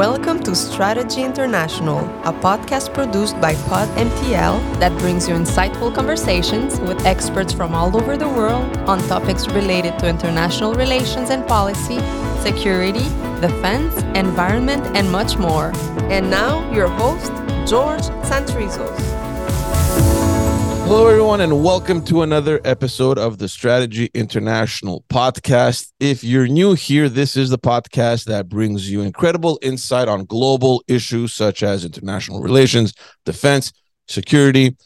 Welcome to Strategy International, a podcast produced by Pod MTL that brings you insightful conversations with experts from all over the world on topics related to international relations and policy, security, defense, environment, and much more. And now, your host, George Santrizos. Hello, everyone, and welcome to another episode of the Strategy International podcast. If you're new here, this is the podcast that brings you incredible insight on global issues such as international relations, defense, security,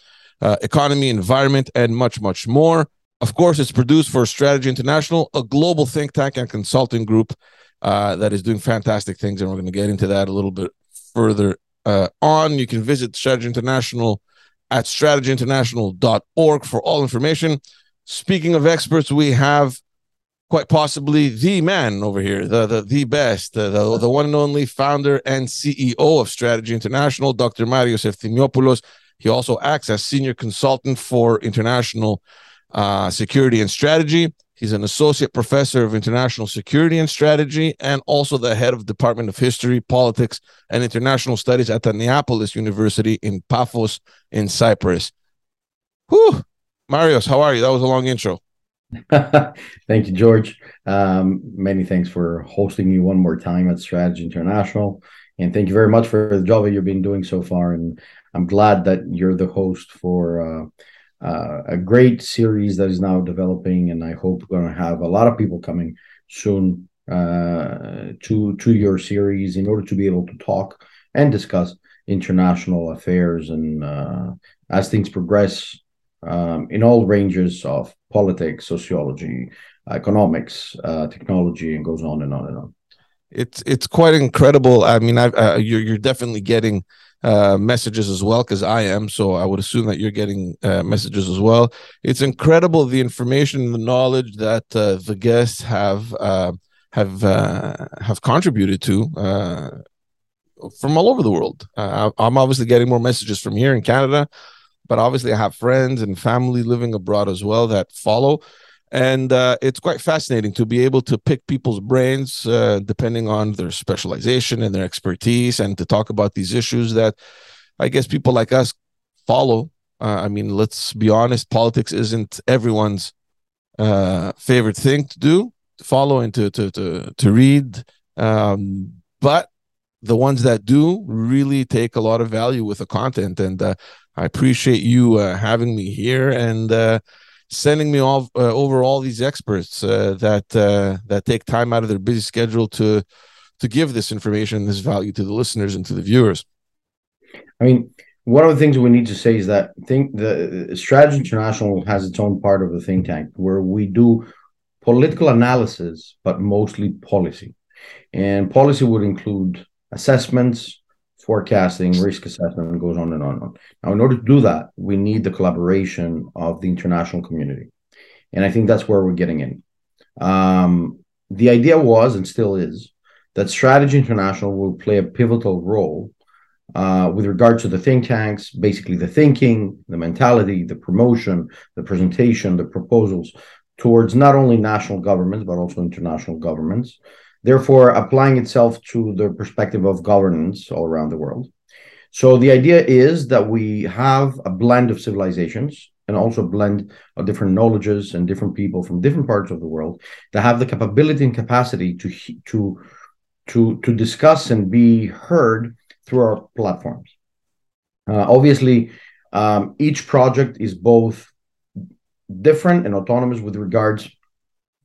uh, economy, environment, and much, much more. Of course, it's produced for Strategy International, a global think tank and consulting group uh, that is doing fantastic things, and we're going to get into that a little bit further uh, on. You can visit Strategy International at strategyinternational.org for all information. Speaking of experts, we have quite possibly the man over here, the the, the best, the, the, the one and only founder and CEO of Strategy International, Dr. Marios Efthymiopoulos. He also acts as senior consultant for international uh, security and strategy. He's an associate professor of international security and strategy, and also the head of Department of History, Politics, and International Studies at the Neapolis University in Paphos, in Cyprus. Whew, Marios, how are you? That was a long intro. Thank you, George. Um, many thanks for hosting me one more time at Strategy International, and thank you very much for the job that you've been doing so far. And I'm glad that you're the host for. Uh, uh, a great series that is now developing, and I hope we're going to have a lot of people coming soon uh, to to your series in order to be able to talk and discuss international affairs and uh, as things progress um, in all ranges of politics, sociology, economics, uh, technology, and goes on and on and on. It's it's quite incredible. I mean, uh, you're you're definitely getting uh, messages as well because I am. So I would assume that you're getting uh, messages as well. It's incredible the information and the knowledge that uh, the guests have uh, have uh, have contributed to from all over the world. I'm obviously getting more messages from here in Canada, but obviously I have friends and family living abroad as well that follow and uh, it's quite fascinating to be able to pick people's brains uh, depending on their specialization and their expertise and to talk about these issues that i guess people like us follow. Uh, i mean let's be honest politics isn't everyone's uh, favorite thing to do to follow and to to to, to read. Um, but the ones that do really take a lot of value with the content. And uh, i appreciate you uh, having me here. And sending me all uh, over all these experts uh, that uh, that take time out of their busy schedule to to give this information, this value to the listeners and to the viewers. I mean, one of the things we need to say is that think the Strategy International has its own part of the think tank where we do political analysis, but mostly policy, and policy would include assessments, forecasting, risk assessment, and goes on and on and on. Now, in order to do that, we need the collaboration of the international community. And I think that's where we're getting in. Um, the idea was and still is that Strategy International will play a pivotal role uh, with regard to the think tanks, basically the thinking, the mentality, the promotion, the presentation, the proposals towards not only national governments, but also international governments therefore applying itself to the perspective of governance all around the world. So the idea is that we have a blend of civilizations and also blend of different knowledges and different people from different parts of the world that have the capability and capacity to to to to discuss and be heard through our platforms. Uh, obviously, um, each project is both different and autonomous with regards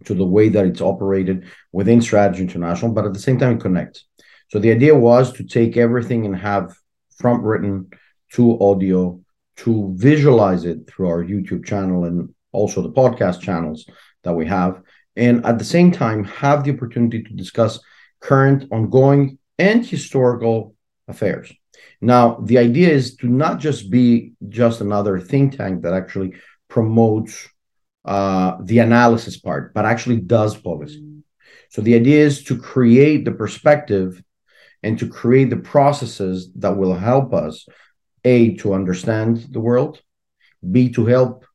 to the way that it's operated within Strategy International, but at the same time, it connects. So the idea was to take everything and have from written to audio to visualize it through our YouTube channel and also the podcast channels that we have. And at the same time, have the opportunity to discuss current, ongoing, and historical affairs. Now, the idea is to not just be just another think tank that actually promotes uh, the analysis part, but actually does policy. So the idea is to create the perspective and to create the processes that will help us a to understand the world, b to help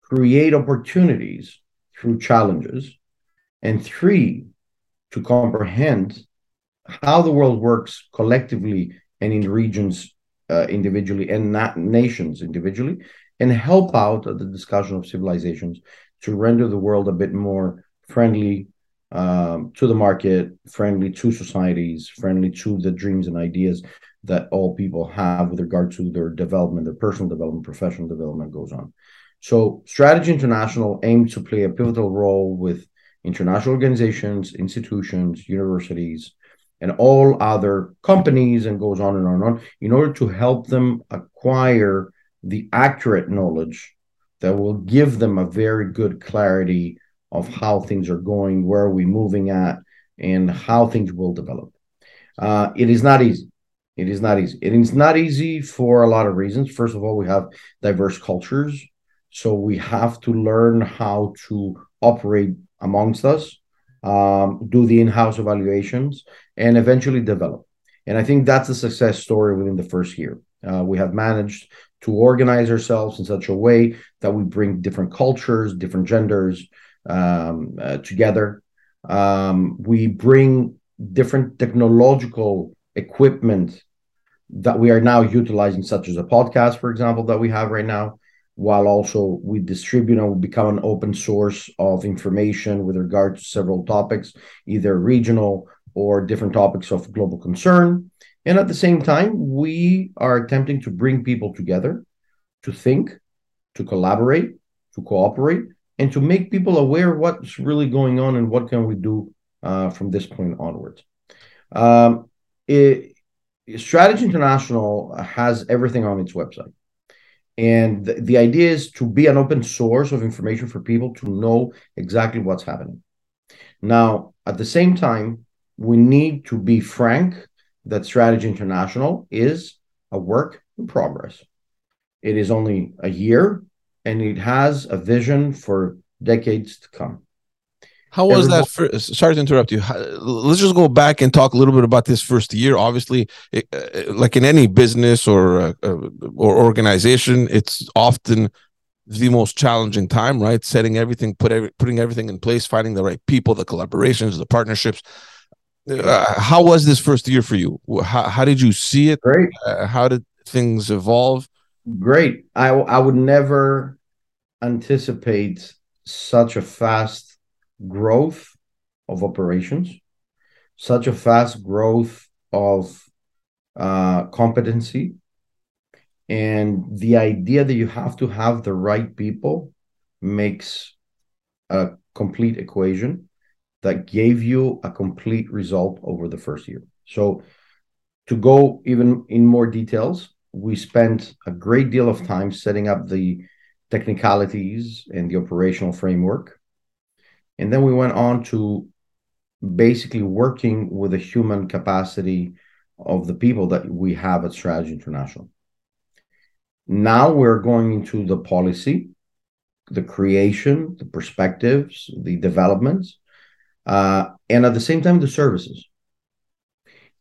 create opportunities through challenges, and three to comprehend how the world works collectively and in regions uh, individually and not nations individually, and help out the discussion of civilizations to render the world a bit more friendly um, to the market, friendly to societies, friendly to the dreams and ideas that all people have with regard to their development, their personal development, professional development goes on. So, Strategy International aims to play a pivotal role with international organizations, institutions, universities, and all other companies, and goes on and on and on, in order to help them acquire the accurate knowledge that will give them a very good clarity of how things are going, where are we moving at, and how things will develop. Uh, it is not easy. It is not easy. It is not easy for a lot of reasons. First of all, we have diverse cultures so we have to learn how to operate amongst us, um, do the in-house evaluations, and eventually develop. And I think that's a success story within the first year. Uh, we have managed to organize ourselves in such a way that we bring different cultures, different genders um, uh, together. Um, we bring different technological equipment that we are now utilizing, such as a podcast, for example, that we have right now while also we distribute and we become an open source of information with regard to several topics, either regional or different topics of global concern. And at the same time, we are attempting to bring people together to think, to collaborate, to cooperate, and to make people aware of what's really going on and what can we do uh, from this point onwards. Um, it, Strategy International has everything on its website. And the, the idea is to be an open source of information for people to know exactly what's happening. Now, at the same time, we need to be frank that Strategy International is a work in progress. It is only a year and it has a vision for decades to come. How was that? First, sorry to interrupt you. Let's just go back and talk a little bit about this first year. Obviously, it, uh, like in any business or uh, uh, or organization, it's often the most challenging time, right? Setting everything, put every, putting everything in place, finding the right people, the collaborations, the partnerships. Uh, how was this first year for you? How, how did you see it? Great. Uh, how did things evolve? Great. I I would never anticipate such a fast growth of operations, such a fast growth of uh, competency, and the idea that you have to have the right people makes a complete equation that gave you a complete result over the first year. So, to go even in more details, we spent a great deal of time setting up the technicalities and the operational framework. And then we went on to basically working with the human capacity of the people that we have at Strategy International. Now we're going into the policy, the creation, the perspectives, the developments, uh, and at the same time, the services.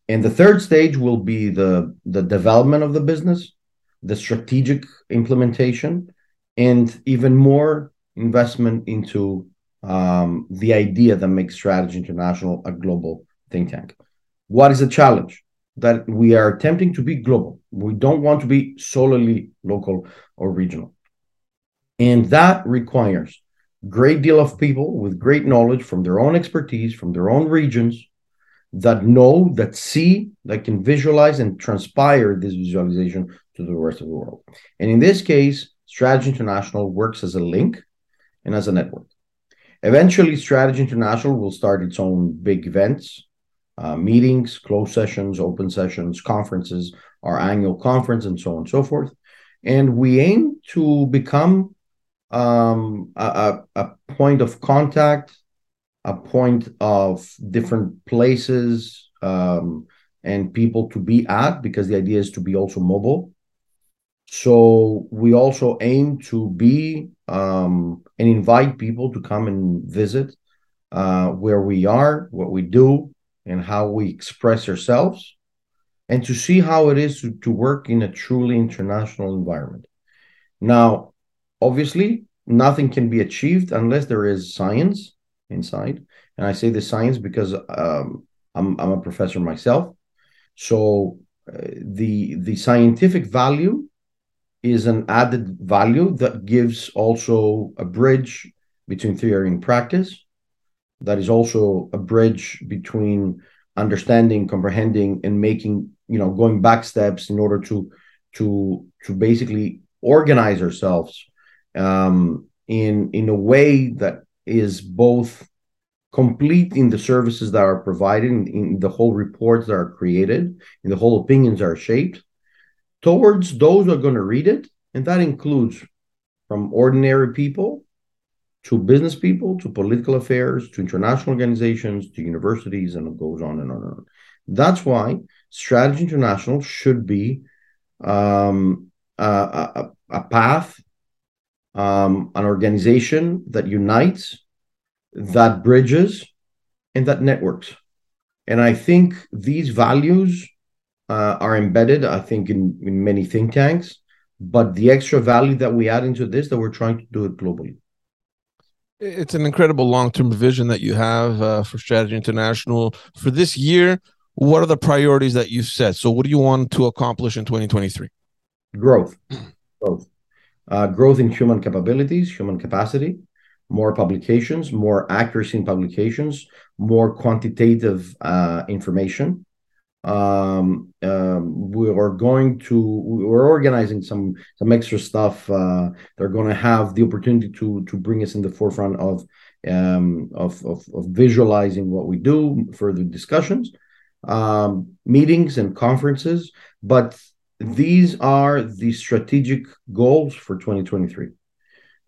And the third stage will be the, the development of the business, the strategic implementation, and even more investment into um, the idea that makes Strategy International a global think tank. What is the challenge? That we are attempting to be global. We don't want to be solely local or regional. And that requires great deal of people with great knowledge from their own expertise, from their own regions, that know, that see, that can visualize and transpire this visualization to the rest of the world. And in this case, Strategy International works as a link and as a network. Eventually, Strategy International will start its own big events, uh, meetings, closed sessions, open sessions, conferences, our annual conference, and so on and so forth. And we aim to become um, a, a point of contact, a point of different places um, and people to be at, because the idea is to be also mobile. So we also aim to be um, and invite people to come and visit uh, where we are, what we do, and how we express ourselves, and to see how it is to, to work in a truly international environment. Now, obviously, nothing can be achieved unless there is science inside. And I say the science because um, I'm, I'm a professor myself. So uh, the the scientific value is an added value that gives also a bridge between theory and practice. That is also a bridge between understanding, comprehending, and making, you know, going back steps in order to to to basically organize ourselves um, in in a way that is both complete in the services that are provided, in, in the whole reports that are created, in the whole opinions are shaped, towards those who are going to read it. And that includes from ordinary people to business people to political affairs to international organizations to universities, and it goes on and on and on. That's why Strategy International should be um, a, a, a path, um, an organization that unites that bridges and that networks. And I think these values uh, are embedded, I think, in, in many think tanks. But the extra value that we add into this, that we're trying to do it globally. It's an incredible long-term vision that you have uh, for Strategy International for this year. What are the priorities that you've set? So, what do you want to accomplish in 2023? Growth, growth, uh, growth in human capabilities, human capacity, more publications, more accuracy in publications, more quantitative uh, information. Um, um, we are going to we're organizing some some extra stuff. Uh, they're going to have the opportunity to to bring us in the forefront of um, of, of, of visualizing what we do, further discussions, um, meetings and conferences. But these are the strategic goals for 2023.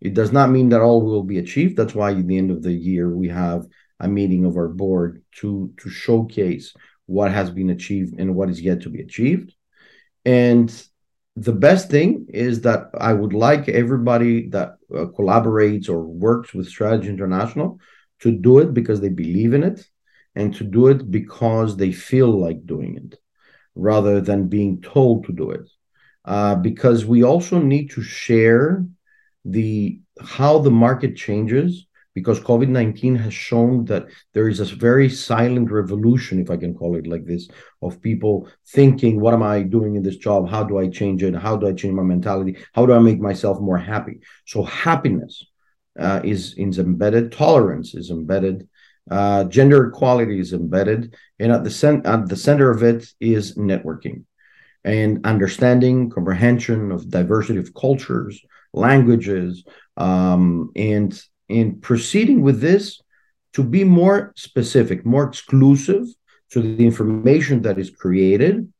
It does not mean that all will be achieved. That's why at the end of the year we have a meeting of our board to to showcase what has been achieved and what is yet to be achieved. And the best thing is that I would like everybody that uh, collaborates or works with Strategy International to do it because they believe in it and to do it because they feel like doing it rather than being told to do it. Uh, because we also need to share the how the market changes because COVID 19 has shown that there is a very silent revolution, if I can call it like this, of people thinking, What am I doing in this job? How do I change it? How do I change my mentality? How do I make myself more happy? So, happiness uh, is, is embedded, tolerance is embedded. Uh, gender equality is embedded, and at the, cent- at the center of it is networking and understanding, comprehension of diversity of cultures, languages, um, and in proceeding with this to be more specific, more exclusive to the information that is created,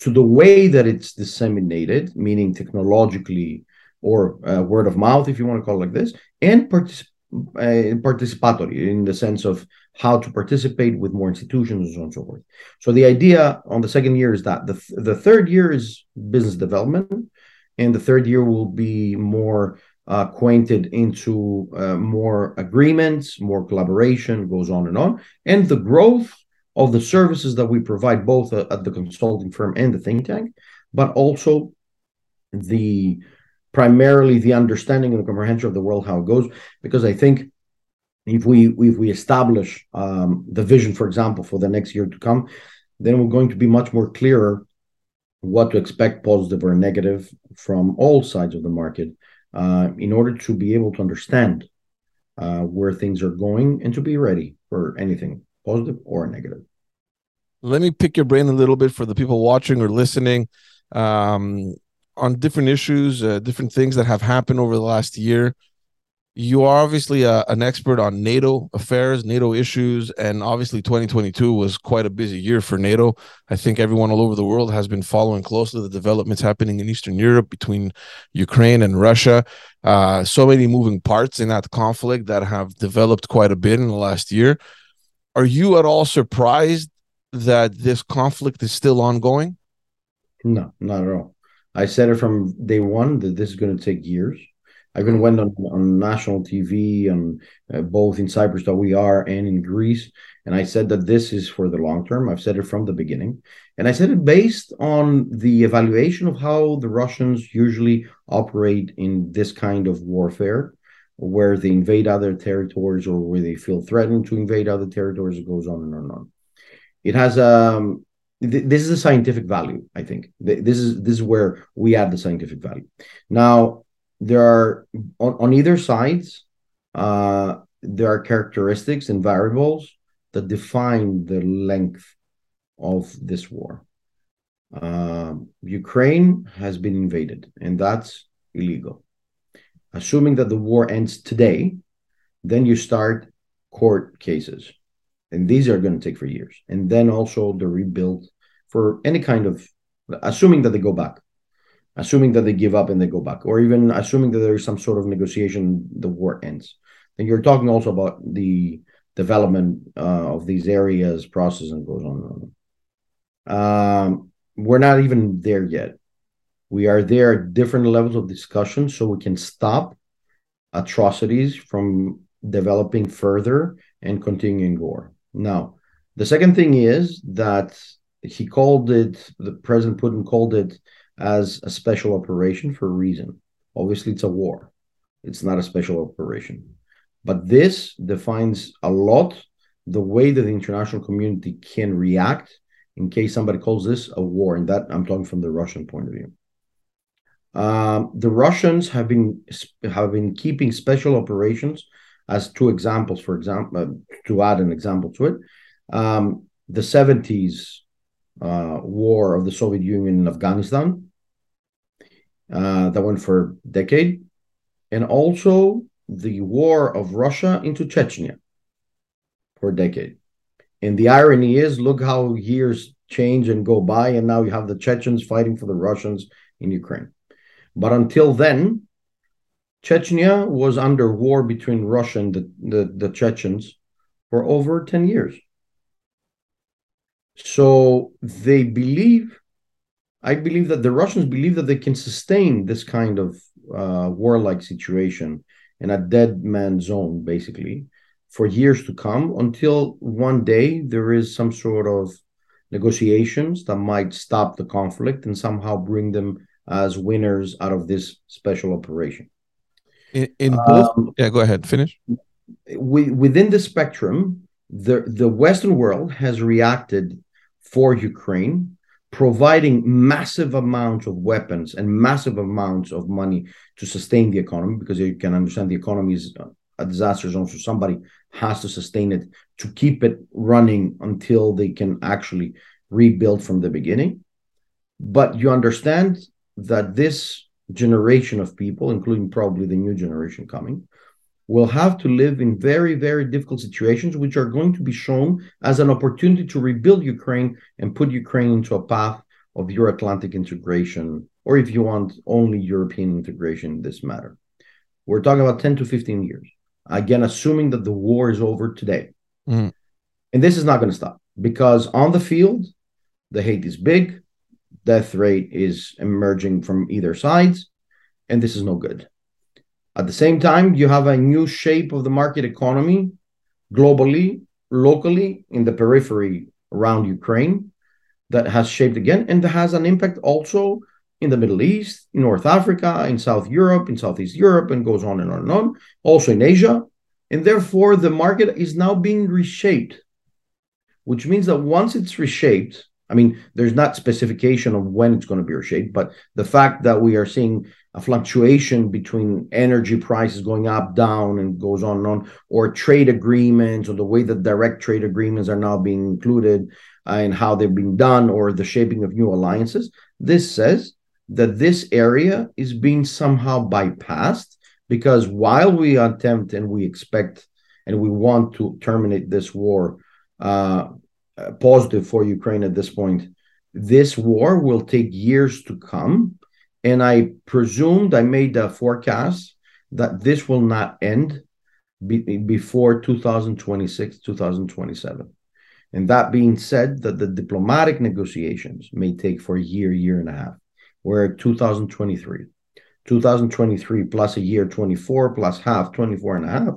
to the way that it's disseminated, meaning technologically or uh, word of mouth, if you want to call it like this, and particip- uh, participatory in the sense of how to participate with more institutions and so on and so forth. So the idea on the second year is that the, th- the third year is business development, and the third year will be more uh, acquainted into uh, more agreements, more collaboration, goes on and on, and the growth of the services that we provide both at the consulting firm and the think tank, but also the primarily the understanding and the comprehension of the world how it goes. Because I think if we if we establish um, the vision, for example, for the next year to come, then we're going to be much more clearer what to expect, positive or negative, from all sides of the market, uh, in order to be able to understand uh, where things are going and to be ready for anything, positive or negative. Let me pick your brain a little bit for the people watching or listening um, on different issues, uh, different things that have happened over the last year you are obviously a, an expert on NATO affairs, NATO issues, and obviously 2022 was quite a busy year for NATO. I think everyone all over the world has been following closely the developments happening in Eastern Europe between Ukraine and Russia. Uh, so many moving parts in that conflict that have developed quite a bit in the last year. Are you at all surprised that this conflict is still ongoing? No, not at all. I said it from day one that this is going to take years I even went on, on national TV and uh, both in Cyprus that we are and in Greece, and I said that this is for the long term. I've said it from the beginning, and I said it based on the evaluation of how the Russians usually operate in this kind of warfare, where they invade other territories or where they feel threatened to invade other territories. It goes on and on and on. it has um th- this is a scientific value i think. Th- this is this is where we add the scientific value. Now there are on, on either sides uh there are characteristics and variables that define the length of this war. Um, ukraine has been invaded and that's illegal. Assuming that the war ends today then you start court cases and these are going to take for years. And then also the rebuild for any kind of assuming that they go back assuming that they give up and they go back or even assuming that there's some sort of negotiation the war ends. And you're talking also about the development uh, of these areas process and goes on and on. Um, we're not even there yet. We are there at different levels of discussion so we can stop atrocities from developing further and continuing war now, the second thing is that he called it, the President Putin called it as a special operation for a reason. Obviously, it's a war, it's not a special operation. But this defines a lot the way that the international community can react in case somebody calls this a war. And that I'm talking from the Russian point of view. Um, the Russians have been have been keeping special operations as two examples, for example, uh, to add an example to it, um, the 70s uh, war of the Soviet Union in Afghanistan uh, that went for a decade, and also the war of Russia into Chechnya for a decade. And the irony is, look how years change and go by, and now you have the Chechens fighting for the Russians in Ukraine. But until then, Chechnya was under war between Russia and the, the, the Chechens for over 10 years. So they believe, I believe that the Russians believe that they can sustain this kind of uh, warlike situation in a dead man zone, basically, for years to come until one day there is some sort of negotiations that might stop the conflict and somehow bring them as winners out of this special operation. In, in both, um, yeah, go ahead, finish. We, within the spectrum, the the Western world has reacted for Ukraine, providing massive amounts of weapons and massive amounts of money to sustain the economy, because you can understand the economy is a disaster zone, so somebody has to sustain it to keep it running until they can actually rebuild from the beginning. But you understand that this generation of people, including probably the new generation coming, will have to live in very, very difficult situations, which are going to be shown as an opportunity to rebuild Ukraine and put Ukraine into a path of Euro Atlantic integration, or if you want, only European integration in this matter. We're talking about 10 to 15 years. Again, assuming that the war is over today. Mm. And this is not going to stop because on the field, the hate is big, death rate is emerging from either sides, and this is no good. At the same time, you have a new shape of the market economy globally, locally, in the periphery around Ukraine that has shaped again and has an impact also in the Middle East, in North Africa, in South Europe, in Southeast Europe, and goes on and on and on, also in Asia. And therefore, the market is now being reshaped, which means that once it's reshaped, I mean, there's not specification of when it's going to be reshaped, but the fact that we are seeing a fluctuation between energy prices going up, down, and goes on and on, or trade agreements, or the way that direct trade agreements are now being included uh, and how they've been done, or the shaping of new alliances. This says that this area is being somehow bypassed because while we attempt and we expect and we want to terminate this war uh, uh, positive for Ukraine at this point. This war will take years to come. And I presumed, I made a forecast that this will not end be, before 2026, 2027. And that being said, that the diplomatic negotiations may take for a year, year and a half. We're 2023. 2023 plus a year 24 plus half 24 and a half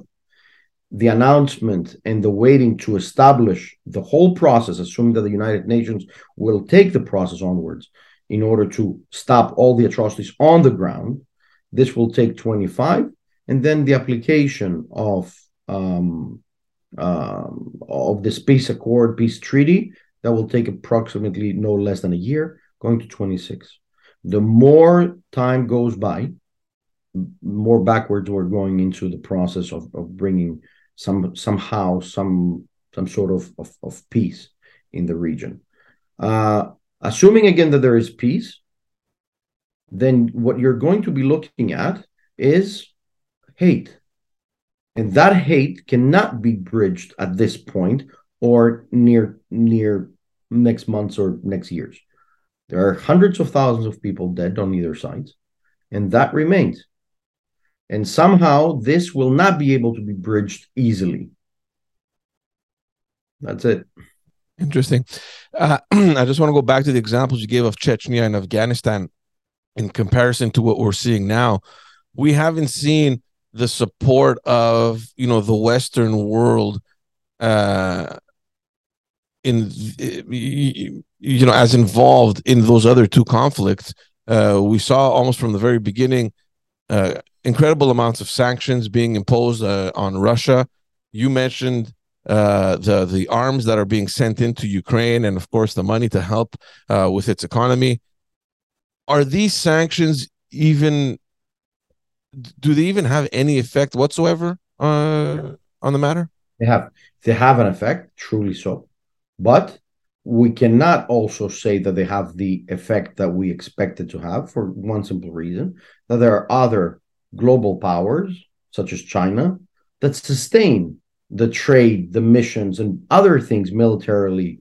the announcement and the waiting to establish the whole process, assuming that the United Nations will take the process onwards in order to stop all the atrocities on the ground, this will take 25. And then the application of um, um, of this peace accord, peace treaty, that will take approximately no less than a year, going to 26. The more time goes by, more backwards we're going into the process of, of bringing some somehow some some sort of, of, of peace in the region. Uh, assuming again that there is peace, then what you're going to be looking at is hate. And that hate cannot be bridged at this point or near near next months or next years. There are hundreds of thousands of people dead on either side, and that remains. And somehow this will not be able to be bridged easily. That's it. Interesting. Uh, I just want to go back to the examples you gave of Chechnya and Afghanistan in comparison to what we're seeing now. We haven't seen the support of you know the Western world uh, in you know as involved in those other two conflicts. Uh, we saw almost from the very beginning uh, incredible amounts of sanctions being imposed uh, on Russia. You mentioned uh, the the arms that are being sent into Ukraine, and of course the money to help uh, with its economy. Are these sanctions even? Do they even have any effect whatsoever uh, on the matter? They have they have an effect, truly so, but we cannot also say that they have the effect that we expected to have for one simple reason that there are other global powers such as China that sustain the trade, the missions, and other things militarily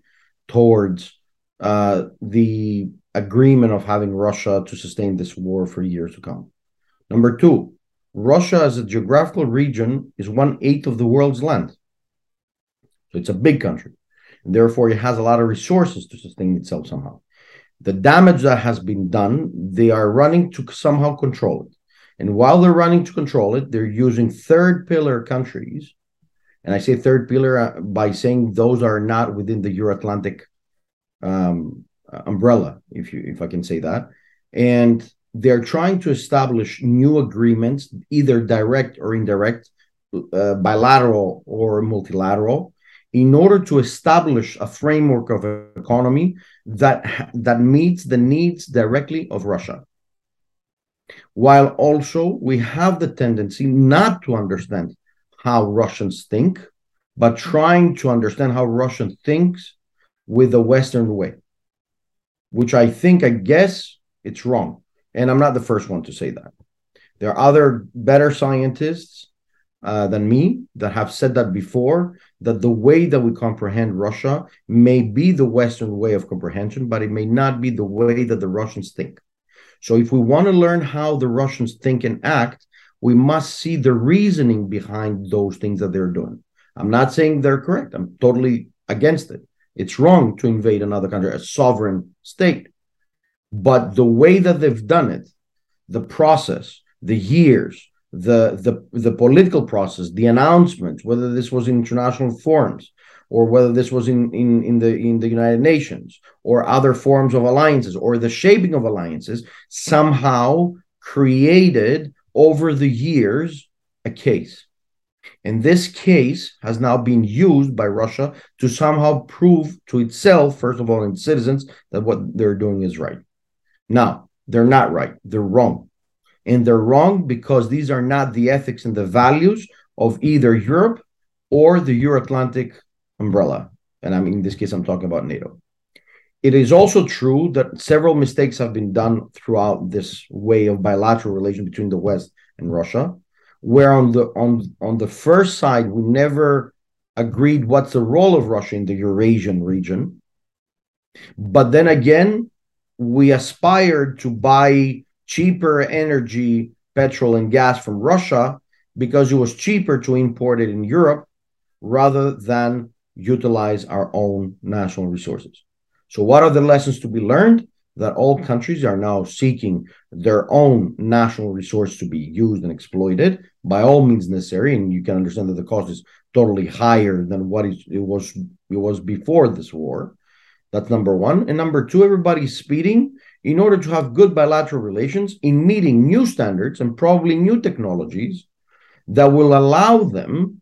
towards uh, the agreement of having Russia to sustain this war for years to come. Number two, Russia as a geographical region is one eighth of the world's land. So it's a big country. And therefore, it has a lot of resources to sustain itself somehow. The damage that has been done, they are running to somehow control it. And while they're running to control it, they're using third pillar countries and I say third pillar uh, by saying those are not within the Euro Atlantic um, umbrella, if you if I can say that. And they're trying to establish new agreements, either direct or indirect, uh, bilateral or multilateral, in order to establish a framework of economy that that meets the needs directly of Russia. While also we have the tendency not to understand how Russians think, but trying to understand how Russian thinks with the Western way, which I think, I guess, it's wrong. And I'm not the first one to say that. There are other better scientists uh, than me that have said that before that the way that we comprehend Russia may be the Western way of comprehension, but it may not be the way that the Russians think. So, if we want to learn how the Russians think and act, we must see the reasoning behind those things that they're doing. I'm not saying they're correct. I'm totally against it. It's wrong to invade another country, a sovereign state. But the way that they've done it, the process, the years, the the the political process, the announcements, whether this was in international forums or whether this was in, in, in the in the United Nations or other forms of alliances or the shaping of alliances, somehow created over the years a case. And this case has now been used by Russia to somehow prove to itself, first of all, and citizens, that what they're doing is right. Now, they're not right, they're wrong. And they're wrong because these are not the ethics and the values of either Europe or the Euro Atlantic umbrella. And I mean, in this case, I'm talking about NATO. It is also true that several mistakes have been done throughout this way of bilateral relation between the West and Russia, where on the on on the first side we never agreed what's the role of Russia in the Eurasian region, but then again we aspired to buy cheaper energy, petrol and gas from Russia because it was cheaper to import it in Europe rather than utilize our own national resources. So, what are the lessons to be learned? That all countries are now seeking their own national resource to be used and exploited by all means necessary. And you can understand that the cost is totally higher than what it was it was before this war. That's number one. And number two, everybody's speeding in order to have good bilateral relations in meeting new standards and probably new technologies that will allow them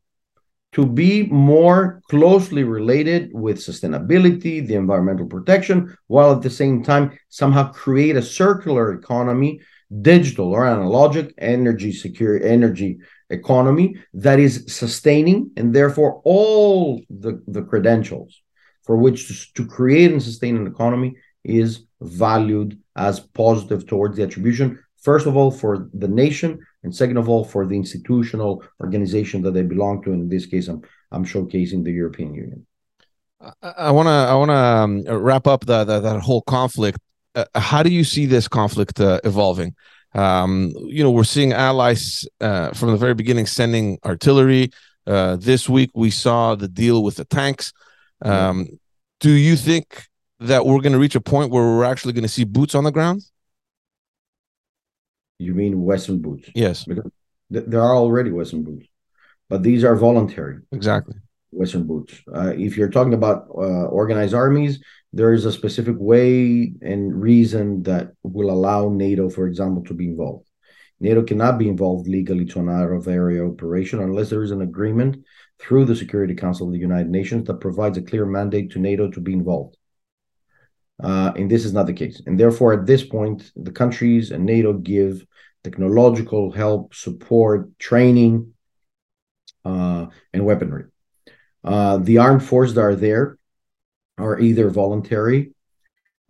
to be more closely related with sustainability, the environmental protection, while at the same time somehow create a circular economy, digital or analogic energy secure energy economy that is sustaining and therefore all the, the credentials for which to, to create and sustain an economy is valued as positive towards the attribution first of all for the nation and second of all for the institutional organization that they belong to. In this case i'm i'm showcasing the european union. I want to i want to um, wrap up the, the, that whole conflict. Uh, how do you see this conflict uh, evolving? Um, you know we're seeing allies uh, from the very beginning sending artillery. Uh, this week we saw the deal with the tanks. Um, do you think that we're going to reach a point where we're actually going to see boots on the ground you mean Western boots? Yes. Because th- there are already Western boots, but these are voluntary. Exactly. Western boots. Uh, if you're talking about uh, organized armies, there is a specific way and reason that will allow NATO, for example, to be involved. NATO cannot be involved legally to an out of area operation unless there is an agreement through the Security Council of the United Nations that provides a clear mandate to NATO to be involved. Uh, and this is not the case. And therefore, at this point, the countries and NATO give technological help, support, training, uh, and weaponry. Uh, the armed forces that are there are either voluntary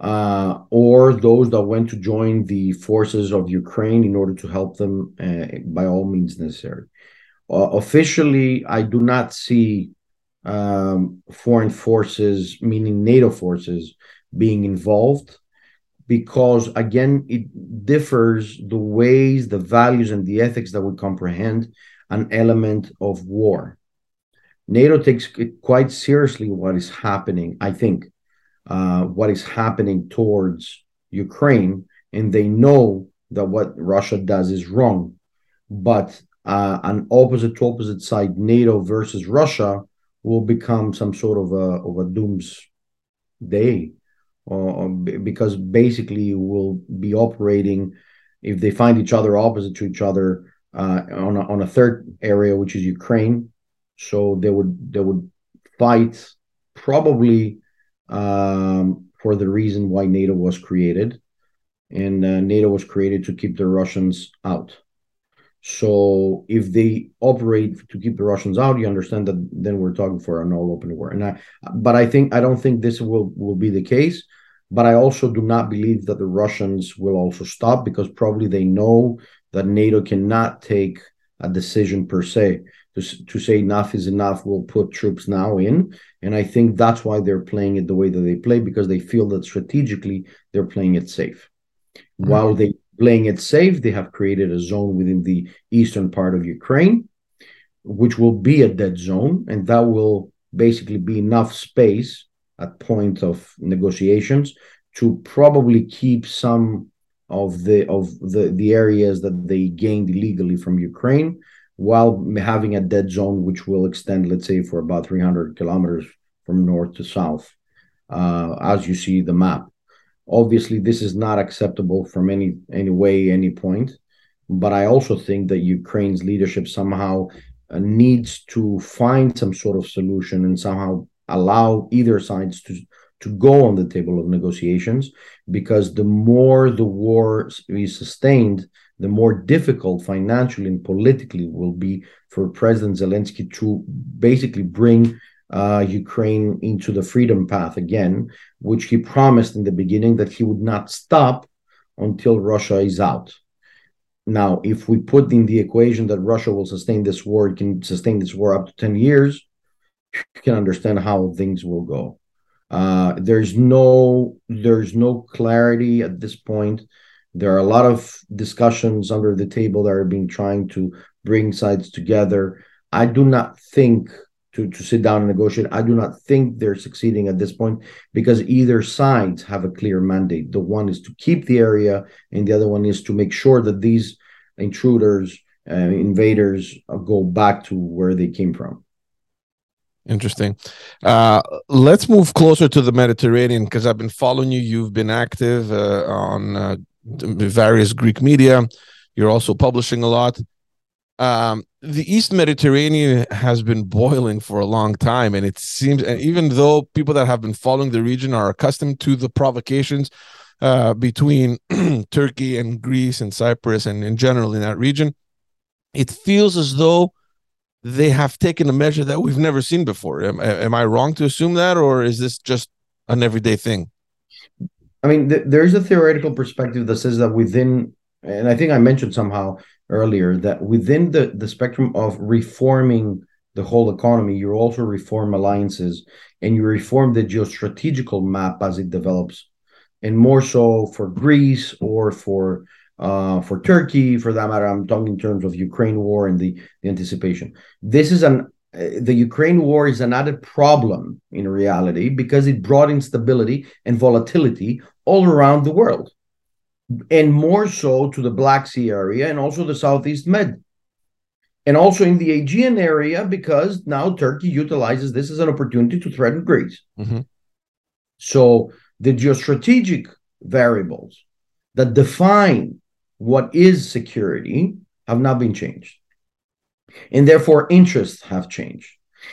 uh, or those that went to join the forces of Ukraine in order to help them uh, by all means necessary. Uh, officially, I do not see um, foreign forces, meaning NATO forces, being involved because again it differs the ways the values and the ethics that we comprehend an element of war. Nato takes it quite seriously what is happening i think uh, what is happening towards ukraine and they know that what russia does is wrong. But uh, an opposite to opposite side nato versus russia will become some sort of a of a doomsday uh, because basically you will be operating if they find each other opposite to each other uh, on a, on a third area, which is Ukraine. So they would they would fight probably um, for the reason why NATO was created, and uh, NATO was created to keep the Russians out. So if they operate to keep the Russians out, you understand that then we're talking for an all open war. And I, but I think I don't think this will will be the case. But I also do not believe that the Russians will also stop because probably they know that NATO cannot take a decision per se to, to say enough is enough. We'll put troops now in, and I think that's why they're playing it the way that they play because they feel that strategically they're playing it safe. Mm-hmm. While they playing it safe, they have created a zone within the eastern part of Ukraine, which will be a dead zone, and that will basically be enough space at point of negotiations to probably keep some of the of the the areas that they gained illegally from Ukraine while having a dead zone which will extend let's say for about 300 kilometers from north to south uh, as you see the map Obviously, this is not acceptable from any any way, any point. But I also think that Ukraine's leadership somehow uh, needs to find some sort of solution and somehow allow either sides to to go on the table of negotiations because the more the war is sustained the more difficult financially and politically will be for president zelensky to basically bring uh, Ukraine into the freedom path again, which he promised in the beginning that he would not stop until Russia is out. Now, if we put in the equation that Russia will sustain this war, it can sustain this war up to 10 years, you can understand how things will go. Uh, there's no there's no clarity at this point. There are a lot of discussions under the table that are being trying to bring sides together. I do not think to, to sit down and negotiate. I do not think they're succeeding at this point because either sides have a clear mandate. The one is to keep the area, and the other one is to make sure that these intruders, uh, invaders, uh, go back to where they came from. Interesting. Uh, let's move closer to the Mediterranean because I've been following you. You've been active uh, on uh, various Greek media. You're also publishing a lot um, the East Mediterranean has been boiling for a long time, and it seems, and even though people that have been following the region are accustomed to the provocations uh, between Turkey and Greece and Cyprus and in general in that region, it feels as though they have taken a measure that we've never seen before. Am, am I wrong to assume that, or is this just an everyday thing? I mean, th- there's a theoretical perspective that says that within, and I think I mentioned somehow earlier that within the, the spectrum of reforming the whole economy, you also reform alliances and you reform the geostrategical map as it develops, and more so for Greece or for uh, for Turkey, for that matter. I'm talking in terms of Ukraine war and the, the anticipation. This is an uh, the Ukraine war is an added problem in reality because it brought instability and volatility all around the world, and more so to the Black Sea area and also the Southeast Med. And also in the Aegean area, because now Turkey utilizes this as an opportunity to threaten Greece. Mm-hmm. So the geostrategic variables that define what is security have not been changed. And therefore, interests have changed.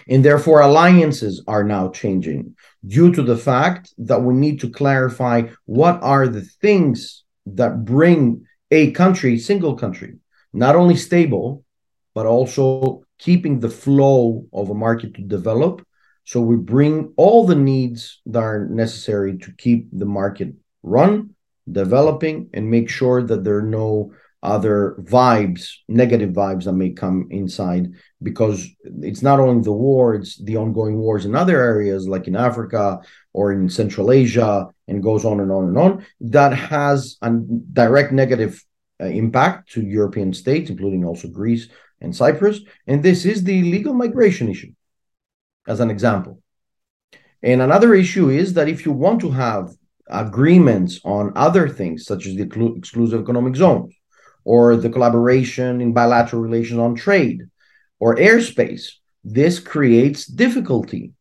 And therefore, alliances are now changing due to the fact that we need to clarify what are the things that bring a country, single country, not only stable, but also keeping the flow of a market to develop. So we bring all the needs that are necessary to keep the market run developing and make sure that there are no other vibes, negative vibes that may come inside because it's not only the war, it's the ongoing wars in other areas like in Africa or in Central Asia and goes on and on and on that has a direct negative uh, impact to European states, including also Greece and Cyprus. And this is the legal migration issue, as an example. And another issue is that if you want to have agreements on other things, such as the exclusive economic zones or the collaboration in bilateral relations on trade or airspace. This creates difficulty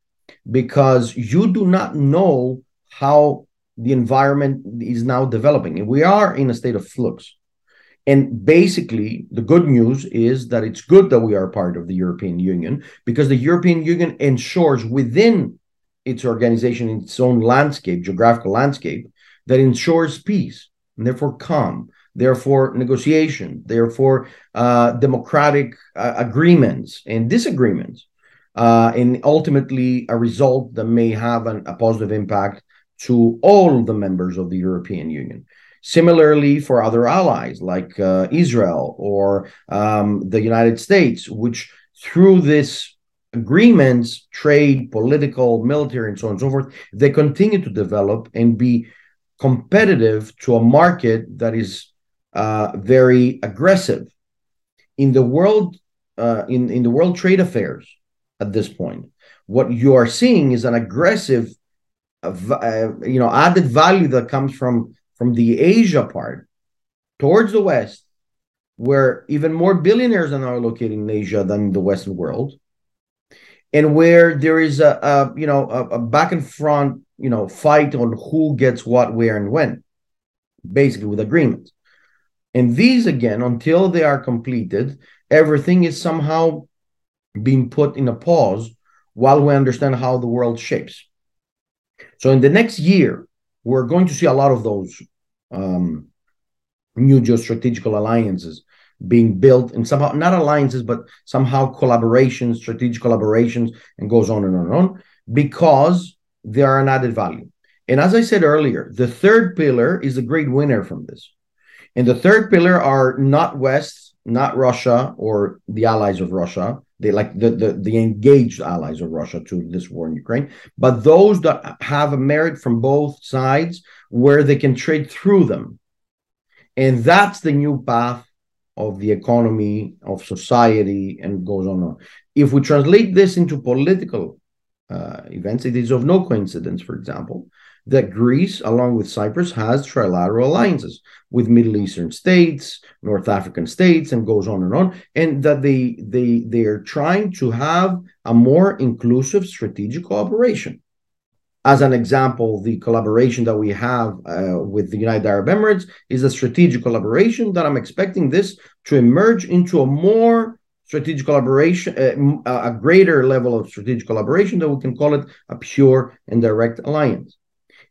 because you do not know how the environment is now developing. We are in a state of flux. And basically, the good news is that it's good that we are part of the European Union because the European Union ensures within its organization, its own landscape, geographical landscape, that ensures peace and therefore calm, therefore negotiation, therefore uh, democratic uh, agreements and disagreements, uh, and ultimately a result that may have an, a positive impact to all the members of the European Union. Similarly, for other allies like uh, Israel or um, the United States, which through this agreements, trade, political, military, and so on and so forth, they continue to develop and be competitive to a market that is uh, very aggressive in the world uh, in in the world trade affairs at this point. What you are seeing is an aggressive, uh, uh you know, added value that comes from from the Asia part towards the West, where even more billionaires are now located in Asia than in the Western world and where there is a, a you know a, a, back and front you know fight on who gets what where and when basically with agreements and these again until they are completed everything is somehow being put in a pause while we understand how the world shapes. So in the next year we're going to see a lot of those um, new geostrategical alliances being built and somehow not alliances but somehow collaborations strategic collaborations and goes on and on and on because they are an added value. And as i said earlier the third pillar is a great winner from this and the third pillar are not west not russia or the allies of russia they like the, the the engaged allies of russia to this war in ukraine but those that have a merit from both sides where they can trade through them and that's the new path of the economy, of society, and goes on. on. If we translate this into political uh, events, it is of no coincidence, for example, that Greece, along with Cyprus, has trilateral alliances with Middle Eastern states, North African states, and goes on and on, and that they they they are trying to have a more inclusive strategic cooperation As an example, the collaboration that we have uh, with the United Arab Emirates is a strategic collaboration that I'm expecting this to emerge into a more strategic collaboration, uh, a greater level of strategic collaboration that we can call it a pure and direct alliance.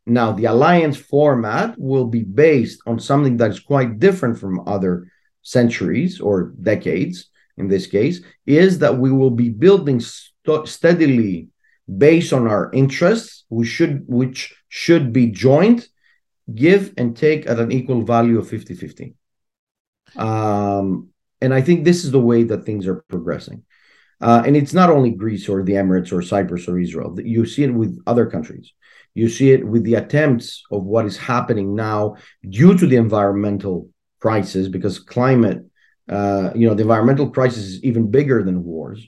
Now, the alliance format will be based on something that is quite different from other centuries or decades, in this case, is that we will be building st- steadily based on our interests, we should, which should be joint, give and take at an equal value of 50 50. Um, and I think this is the way that things are progressing. Uh, and it's not only Greece or the Emirates or Cyprus or Israel. You see it with other countries. You see it with the attempts of what is happening now due to the environmental crisis, because climate, uh, you know, the environmental crisis is even bigger than wars.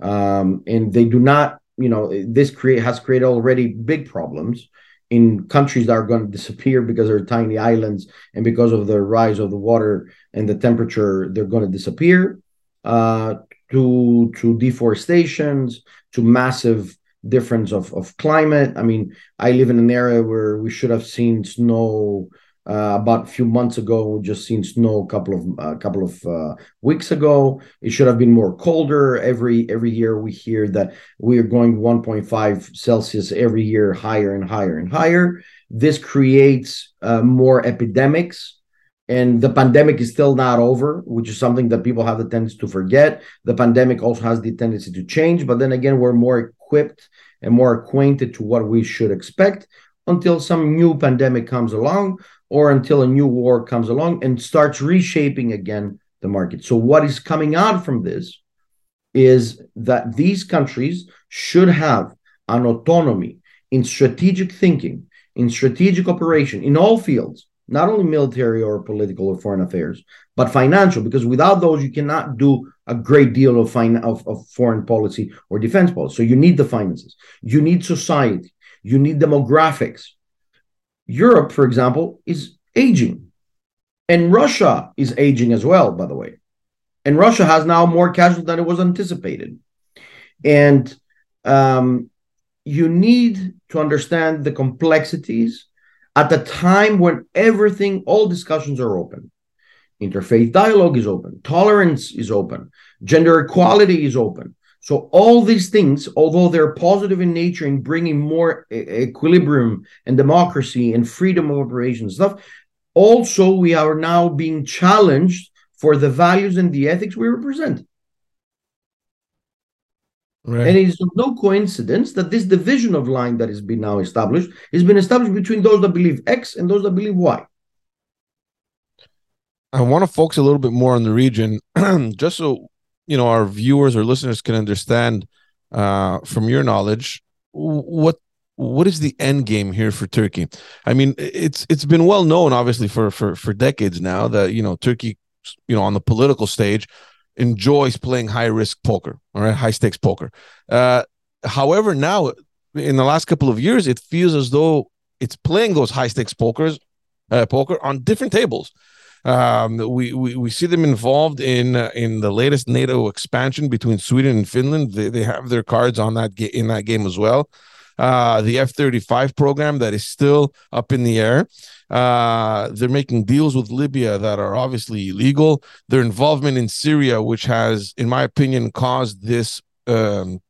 Um, and they do not, you know, this create has created already big problems in countries that are going to disappear because they're tiny islands and because of the rise of the water and the temperature, they're going to disappear. Uh, to to deforestations, to massive difference of, of climate. I mean, I live in an area where we should have seen snow uh, about a few months ago. We just seen snow a couple of a uh, couple of uh, weeks ago. It should have been more colder. Every every year we hear that we are going 1.5 Celsius every year higher and higher and higher. This creates uh, more epidemics. And the pandemic is still not over, which is something that people have the tendency to forget. The pandemic also has the tendency to change, but then again, we're more equipped and more acquainted to what we should expect until some new pandemic comes along or until a new war comes along and starts reshaping again the market. So, what is coming out from this is that these countries should have an autonomy in strategic thinking, in strategic operation, in all fields, not only military or political or foreign affairs, but financial, because without those, you cannot do a great deal of, fin- of, of foreign policy or defense policy. So, you need the finances, you need society, you need demographics, Europe, for example, is aging. And Russia is aging as well, by the way. And Russia has now more casualties than it was anticipated. And um, you need to understand the complexities at the time when everything, all discussions are open. Interfaith dialogue is open, tolerance is open, gender equality is open, so all these things, although they're positive in nature in bringing more equilibrium and democracy and freedom of operation stuff, also we are now being challenged for the values and the ethics we represent. Right. And it is no coincidence that this division of line that has been now established has been established between those that believe X and those that believe Y. I want to focus a little bit more on the region, just so you know our viewers or listeners can understand uh, from your knowledge what what is the end game here for Turkey? I mean, it's it's been well known, obviously, for for for decades now that you know Turkey, you know, on the political stage, enjoys playing high risk poker, all right, high stakes poker. Uh, however, now in the last couple of years, it feels as though it's playing those high stakes pokers, uh, poker on different tables. Um, we, we we see them involved in uh, in the latest NATO expansion between Sweden and Finland. They, they have their cards on that ga- in that game as well. Uh, the F thirty five program that is still up in the air. Uh, they're making deals with Libya that are obviously illegal. Their involvement in Syria, which has, in my opinion, caused this um,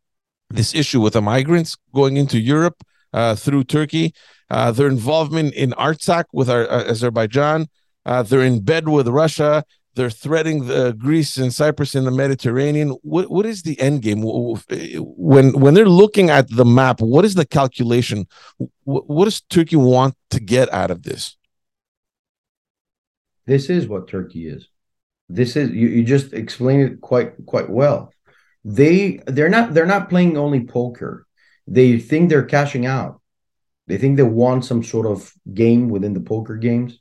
this issue with the migrants going into Europe uh, through Turkey. Uh, their involvement in Artsakh with our, uh, Azerbaijan, uh, they're in bed with Russia. They're threatening the uh, Greece and Cyprus in the Mediterranean. What what is the end game when when they're looking at the map? What is the calculation? What, what does Turkey want to get out of this? This is what Turkey is. This is you, you just explained it quite quite well. They they're not they're not playing only poker. They think they're cashing out. They think they want some sort of game within the poker games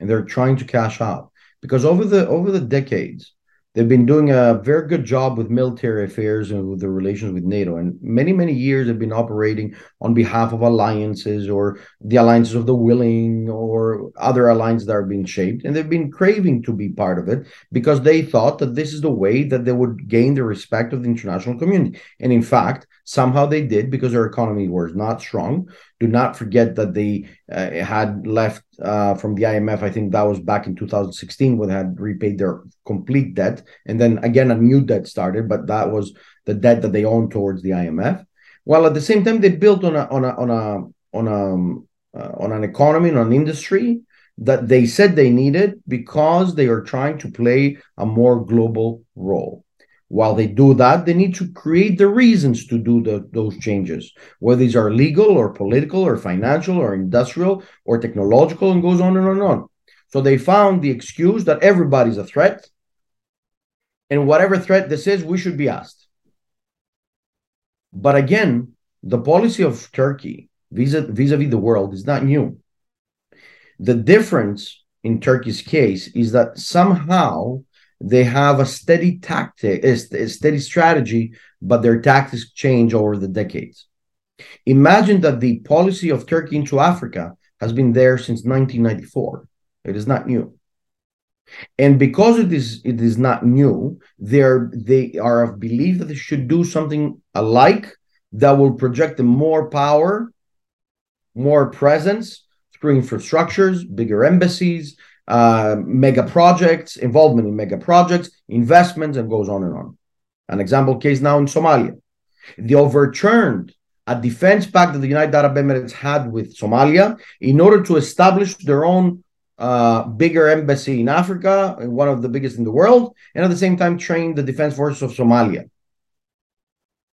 and they're trying to cash out because over the over the decades They've been doing a very good job with military affairs and with the relations with NATO. And many, many years have been operating on behalf of alliances or the alliances of the willing or other alliances that are being shaped. And they've been craving to be part of it because they thought that this is the way that they would gain the respect of the international community. And in fact, somehow they did because their economy was not strong. Do not forget that they uh, had left uh, from the IMF. I think that was back in 2016 when they had repaid their complete debt, and then again a new debt started. But that was the debt that they owned towards the IMF. While at the same time they built on a on a on a on a uh, on an economy on an industry that they said they needed because they are trying to play a more global role. While they do that, they need to create the reasons to do the, those changes, whether these are legal or political or financial or industrial or technological, and goes on and on and on. So they found the excuse that everybody's a threat. And whatever threat this is, we should be asked. But again, the policy of Turkey vis a vis the world is not new. The difference in Turkey's case is that somehow they have a steady tactic, a steady strategy, but their tactics change over the decades. Imagine that the policy of Turkey into Africa has been there since 1994. It is not new. And because it is it is not new, they're they are of belief that they should do something alike that will project them more power, more presence through infrastructures, bigger embassies, uh, mega projects, involvement in mega projects, investments, and goes on and on. An example case now in Somalia. They overturned a defense pact that the United Arab Emirates had with Somalia in order to establish their own uh, bigger embassy in Africa, one of the biggest in the world, and at the same time train the defense forces of Somalia.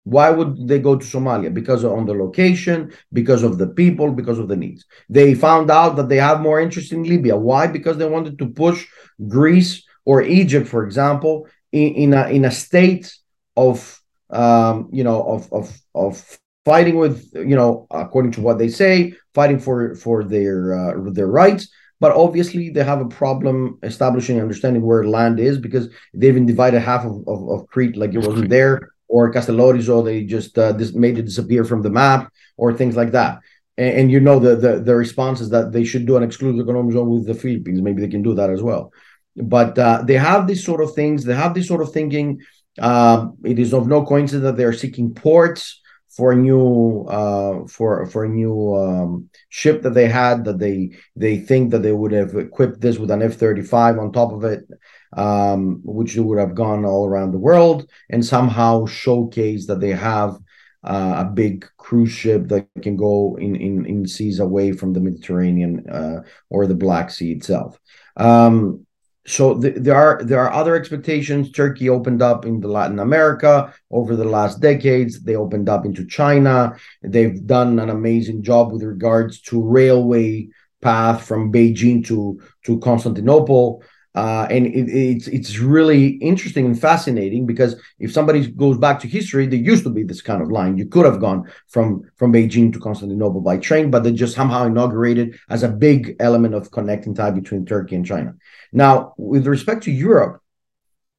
Why would they go to Somalia? Because on the location, because of the people, because of the needs. They found out that they have more interest in Libya. Why? Because they wanted to push Greece or Egypt, for example, in, in a in a state of um, you know of of of fighting with you know according to what they say, fighting for for their uh, their rights. But obviously, they have a problem establishing understanding where land is because they even divided half of, of, of Crete like it wasn't there or Castellorizo, they just uh, dis- made it disappear from the map, or things like that. And, and, you know the, the the response is that they should do an exclusive economic zone with the Philippines. Maybe they can do that as well. But uh, they have these sort of things. They have this sort of thinking. Uh, it is of no coincidence that they are seeking ports for a new uh, for for a new um, ship that they had that they they think that they would have equipped this with an F thirty five on top of it um, which would have gone all around the world and somehow showcase that they have uh, a big cruise ship that can go in, in, in seas away from the Mediterranean uh, or the Black Sea itself. Um, so th- there are there are other expectations. Turkey opened up into Latin America over the last decades. They opened up into China. They've done an amazing job with regards to railway path from Beijing to to Constantinople. Uh, and it, it's it's really interesting and fascinating because if somebody goes back to history, there used to be this kind of line. You could have gone from from Beijing to Constantinople by train, but they just somehow inaugurated as a big element of connecting tie between Turkey and China. Now, with respect to Europe,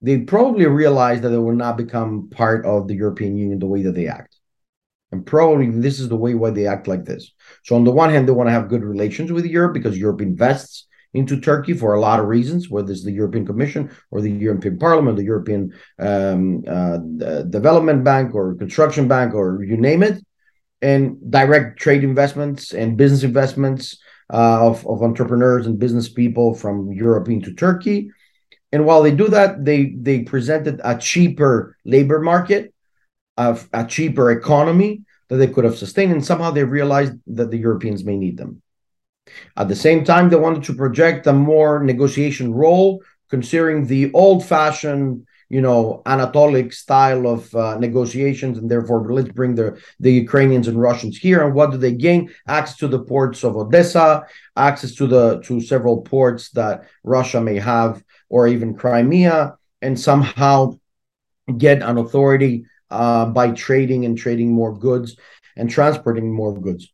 they probably realized that they will not become part of the European Union the way that they act. And probably this is the way why they act like this. So on the one hand, they want to have good relations with Europe because Europe invests into Turkey for a lot of reasons, whether it's the European Commission or the European Parliament, the European um, uh, Development Bank or Construction Bank or you name it, and direct trade investments and business investments uh, of, of entrepreneurs and business people from Europe into Turkey. And while they do that, they they presented a cheaper labor market, of a cheaper economy that they could have sustained, and somehow they realized that the Europeans may need them. At the same time, they wanted to project a more negotiation role, considering the old-fashioned, you know, Anatolic style of uh, negotiations, and therefore let's bring the the Ukrainians and Russians here. And what do they gain? Access to the ports of Odessa, access to the to several ports that Russia may have, or even Crimea, and somehow get an authority uh, by trading and trading more goods and transporting more goods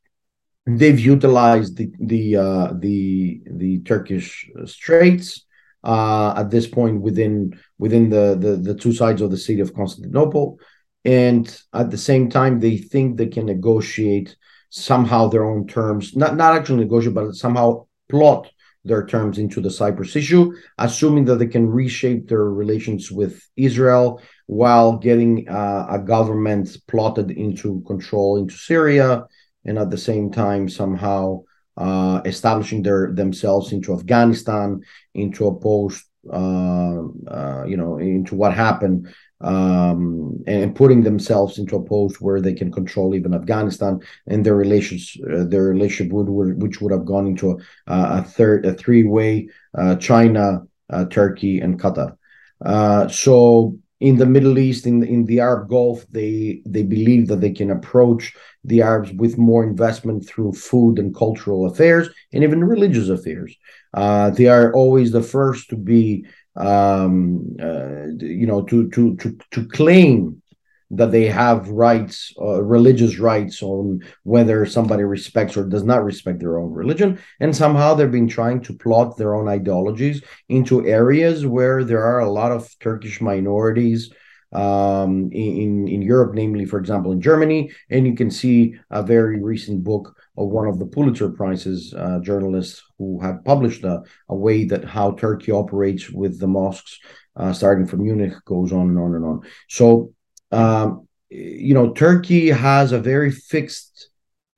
they've utilized the the uh, the the Turkish straits uh, at this point within within the, the the two sides of the city of Constantinople, and at the same time they think they can negotiate somehow their own terms, not not actually negotiate, but somehow plot their terms into the Cyprus issue, assuming that they can reshape their relations with Israel while getting uh, a government plotted into control into Syria, and at the same time somehow uh, establishing their themselves into Afghanistan, into a post, uh, uh, you know, into what happened, um, and putting themselves into a post where they can control even Afghanistan and their relations, uh, their relationship would, would, which would have gone into a, a third, a three-way uh, China, uh, Turkey, and Qatar. so in the Middle East, in in the Arab Gulf, they they believe that they can approach the Arabs with more investment through food and cultural affairs and even religious affairs. Uh, they are always the first to be, um, uh, you know, to to to to claim that they have rights, uh, religious rights on whether somebody respects or does not respect their own religion. And somehow they've been trying to plot their own ideologies into areas where there are a lot of Turkish minorities um, in, in Europe, namely, for example, in Germany. And you can see a very recent book of one of the Pulitzer Prizes uh, journalists who have published a, a, way that how Turkey operates with the mosques, uh, starting from Munich, goes on and on and on. So um, you know, Turkey has a very fixed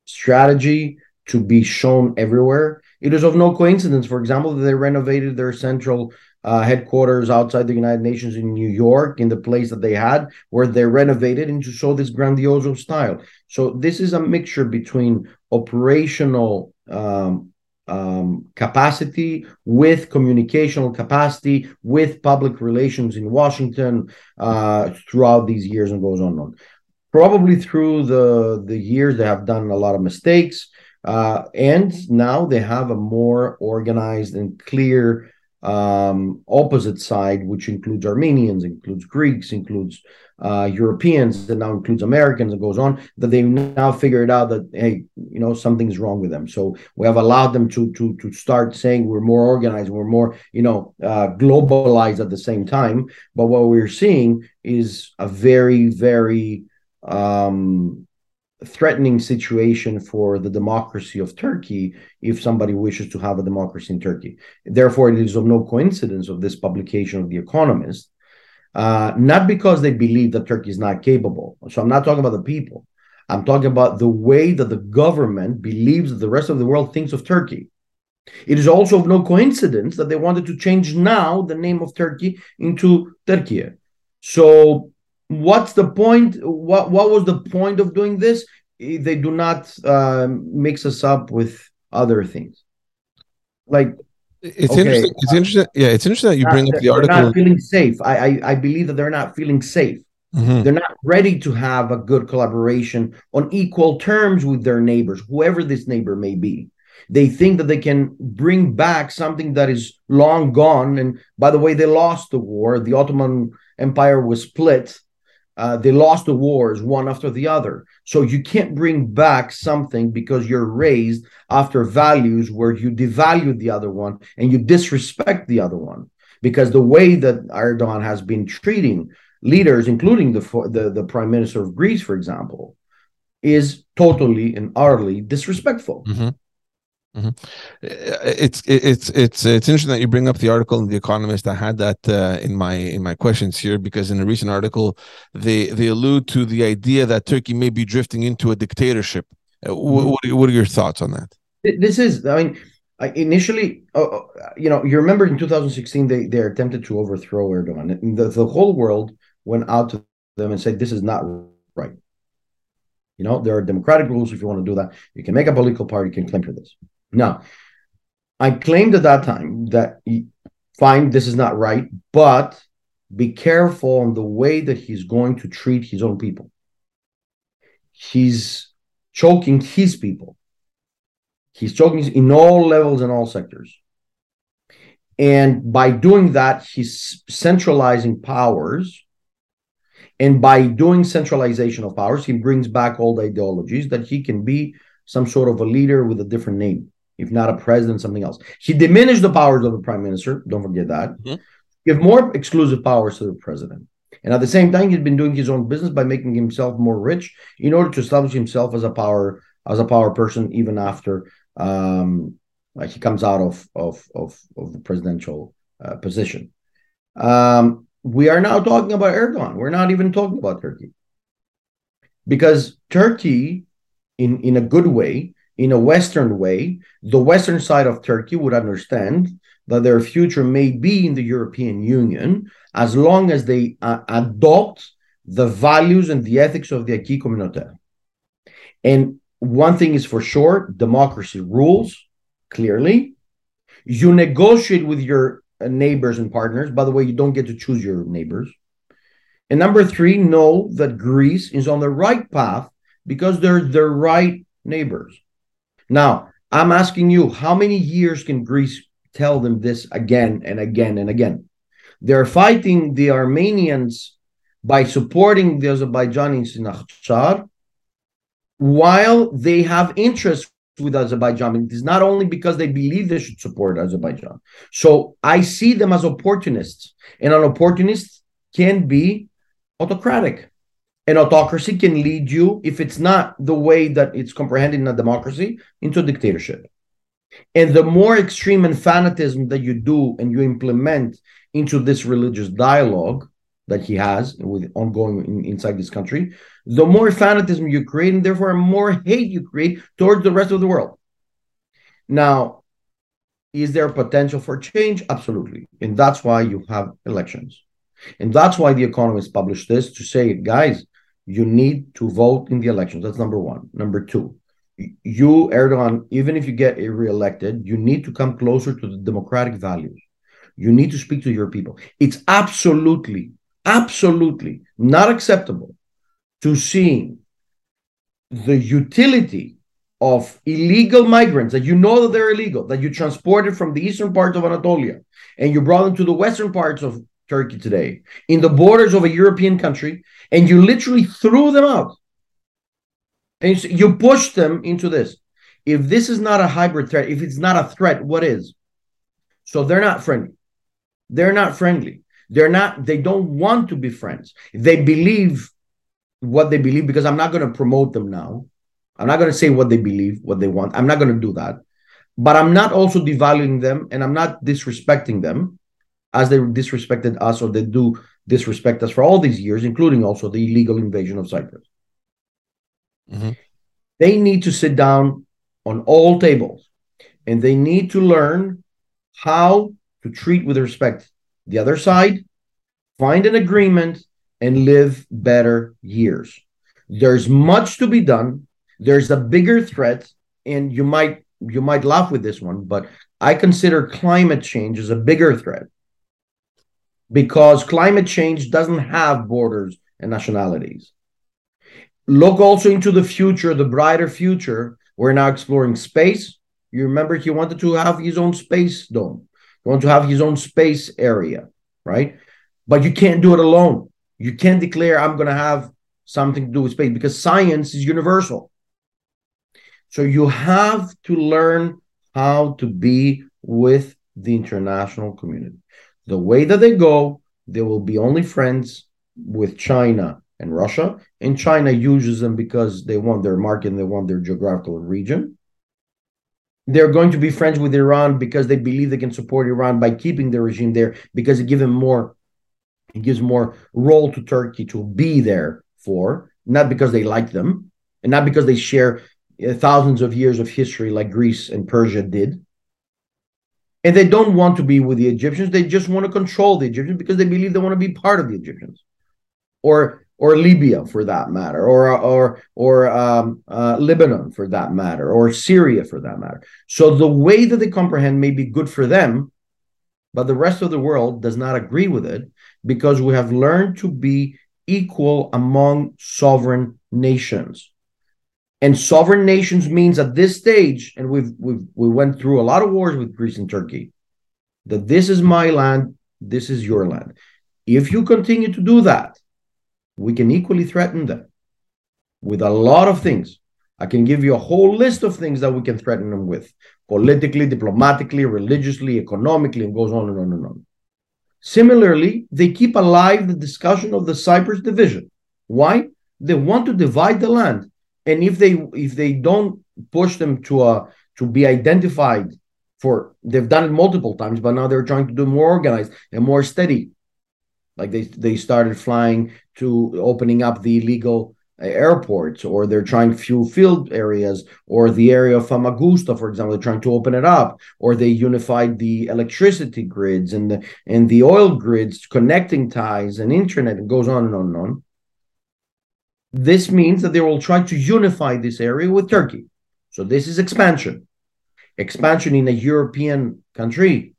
strategy to be shown everywhere. It is of no coincidence, for example, that they renovated their central uh, headquarters outside the United Nations in New York, in the place that they had, where they renovated into to show this grandioso style. So this is a mixture between operational um, um, capacity, with communicational capacity, with public relations in Washington uh, throughout these years and goes on and on. Probably through the, the years, they have done a lot of mistakes. Uh, and now they have a more organized and clear um, opposite side, which includes Armenians, includes Greeks, includes uh, Europeans, and now includes Americans, and goes on. That they've now figured out that hey, you know, something's wrong with them. So we have allowed them to to to start saying we're more organized, we're more you know uh, globalized at the same time. But what we're seeing is a very very um, threatening situation for the democracy of Turkey if somebody wishes to have a democracy in Turkey. Therefore, it is of no coincidence of this publication of The Economist, uh, not because they believe that Turkey is not capable. So I'm not talking about the people. I'm talking about the way that the government believes that the rest of the world thinks of Turkey. It is also of no coincidence that they wanted to change now the name of Turkey into Türkiye. So what's the point what what was the point of doing this? They do not uh, mix us up with other things. Like it's okay, interesting it's uh, interesting yeah it's interesting that you bring up the article not feeling safe. I, I, I believe that they're not feeling safe. Mm-hmm. they're not ready to have a good collaboration on equal terms with their neighbors whoever this neighbor may be. They think that they can bring back something that is long gone and by the way they lost the war. The ottoman empire was split uh, they lost the wars one after the other. So you can't bring back something because you're raised after values where you devalue the other one and you disrespect the other one. Because the way that Erdogan has been treating leaders, including the, the, the prime minister of Greece, for example, is totally and utterly disrespectful. Mm-hmm. Mm-hmm. It's it's it's it's interesting that you bring up the article in the Economist. I had that uh, in my in my questions here because in a recent article they they allude to the idea that Turkey may be drifting into a dictatorship. Uh, what, what are your thoughts on that? This is, I mean, initially, uh, uh, you know, you remember in 2016 they they attempted to overthrow Erdogan. The the whole world went out to them and said this is not right. You know, there are democratic rules. If you want to do that, you can make a political party, you can claim for this. Now, I claimed at that time that fine, this is not right, but be careful on the way that he's going to treat his own people. He's choking his people. He's choking in all levels and all sectors. And by doing that, he's centralizing powers. And by doing centralization of powers, he brings back old ideologies that he can be some sort of a leader with a different name if not a president, something else. He diminished the powers of the prime minister. Don't forget that. Mhm. Give more exclusive powers to the president. And at the same time, he's been doing his own business by making himself more rich in order to establish himself as a power as a power person, even after um, like he comes out of of of, of the presidential uh, position. Um, we are now talking about Erdogan. We're not even talking about Turkey because Turkey, in in a good way, in a Western way, the Western side of Turkey would understand that their future may be in the European Union as long as they uh, adopt the values and the ethics of the acquis communautaire. And one thing is for sure democracy rules clearly. You negotiate with your uh, neighbors and partners. By the way, you don't get to choose your neighbors. And number three, know that Greece is on the right path because they're the right neighbors. Now, I'm asking you, how many years can Greece tell them this again and again and again? They're fighting the Armenians by supporting the Azerbaijanis in Artsakh while they have interest with Azerbaijan. It is not only because they believe they should support Azerbaijan. So I see them as opportunists, and an opportunist can be autocratic. An autocracy can lead you, if it's not the way that it's comprehended in a democracy, into a dictatorship. And the more extreme and fanatism that you do and you implement into this religious dialogue that he has with ongoing in, inside this country, the more fanatism you create, and therefore more hate you create towards the rest of the world. Now, is there potential for change? Absolutely. And that's why you have elections. And that's why the economists published this to say, guys, you need to vote in the elections. That's number one. Number two, you, Erdogan, even if you get re-elected, you need to come closer to the democratic values. You need to speak to your people. It's absolutely, absolutely not acceptable to seeing the utility of illegal migrants that you know that they're illegal, that you transported from the eastern part of Anatolia and you brought them to the western parts of Turkey today, in the borders of a European country, and you literally threw them out. And you, pushed them into this. If this is not a hybrid threat, if it's not a threat, what is? So they're not friendly. They're not friendly. They're not, they don't want to be friends. They believe what they believe because I'm not going to promote them now. I'm not going to say what they believe, what they want. I'm not going to do that. But I'm not also devaluing them and I'm not disrespecting them as they disrespected us or they do disrespect us for all these years, including also the illegal invasion of Cyprus. Mhm. They need to sit down on all tables and they need to learn how to treat with respect the other side, find an agreement, and live better years. There's much to be done. There's a bigger threat, and you might you might laugh with this one, but I consider climate change as a bigger threat because climate change doesn't have borders and nationalities. Look also into the future, the brighter future. We're now exploring space. You remember he wanted to have his own space dome. He wanted to have his own space area, right? But you can't do it alone. You can't declare I'm going to have something to do with space because science is universal. So you have to learn how to be with the international community. The way that they go, they will be only friends with China and Russia, and China uses them because they want their market and they want their geographical region. They're going to be friends with Iran because they believe they can support Iran by keeping the regime there because it gives them more, it gives more role to Turkey to be there for, not because they like them, and not because they share uh, thousands of years of history like Greece and Persia did. And they don't want to be with the Egyptians. They just want to control the Egyptians because they believe they want to be part of the Egyptians, or or Libya for that matter, or or or um, uh, Lebanon for that matter, or Syria for that matter. So the way that they comprehend may be good for them, but the rest of the world does not agree with it because we have learned to be equal among sovereign nations. And sovereign nations means at this stage, and we've we've we went through a lot of wars with Greece and Turkey, that this is my land, this is your land. If you continue to do that, we can equally threaten them with a lot of things. I can give you a whole list of things that we can threaten them with politically, diplomatically, religiously, economically, and goes on and on and on. Similarly, they keep alive the discussion of the Cyprus division. Why? They want to divide the land. And if they if they don't push them to a to be identified for they've done it multiple times, but now they're trying to do more organized and more steady. Like they they started flying to opening up the illegal uh, airports or they're trying fuel field areas or the area of Famagusta, for example, they're trying to open it up, or they unified the electricity grids and the and the oil grids, connecting ties and internet, it goes on and on and on. This means that they will try to unify this area with Turkey. So this is expansion. Expansion in a European country.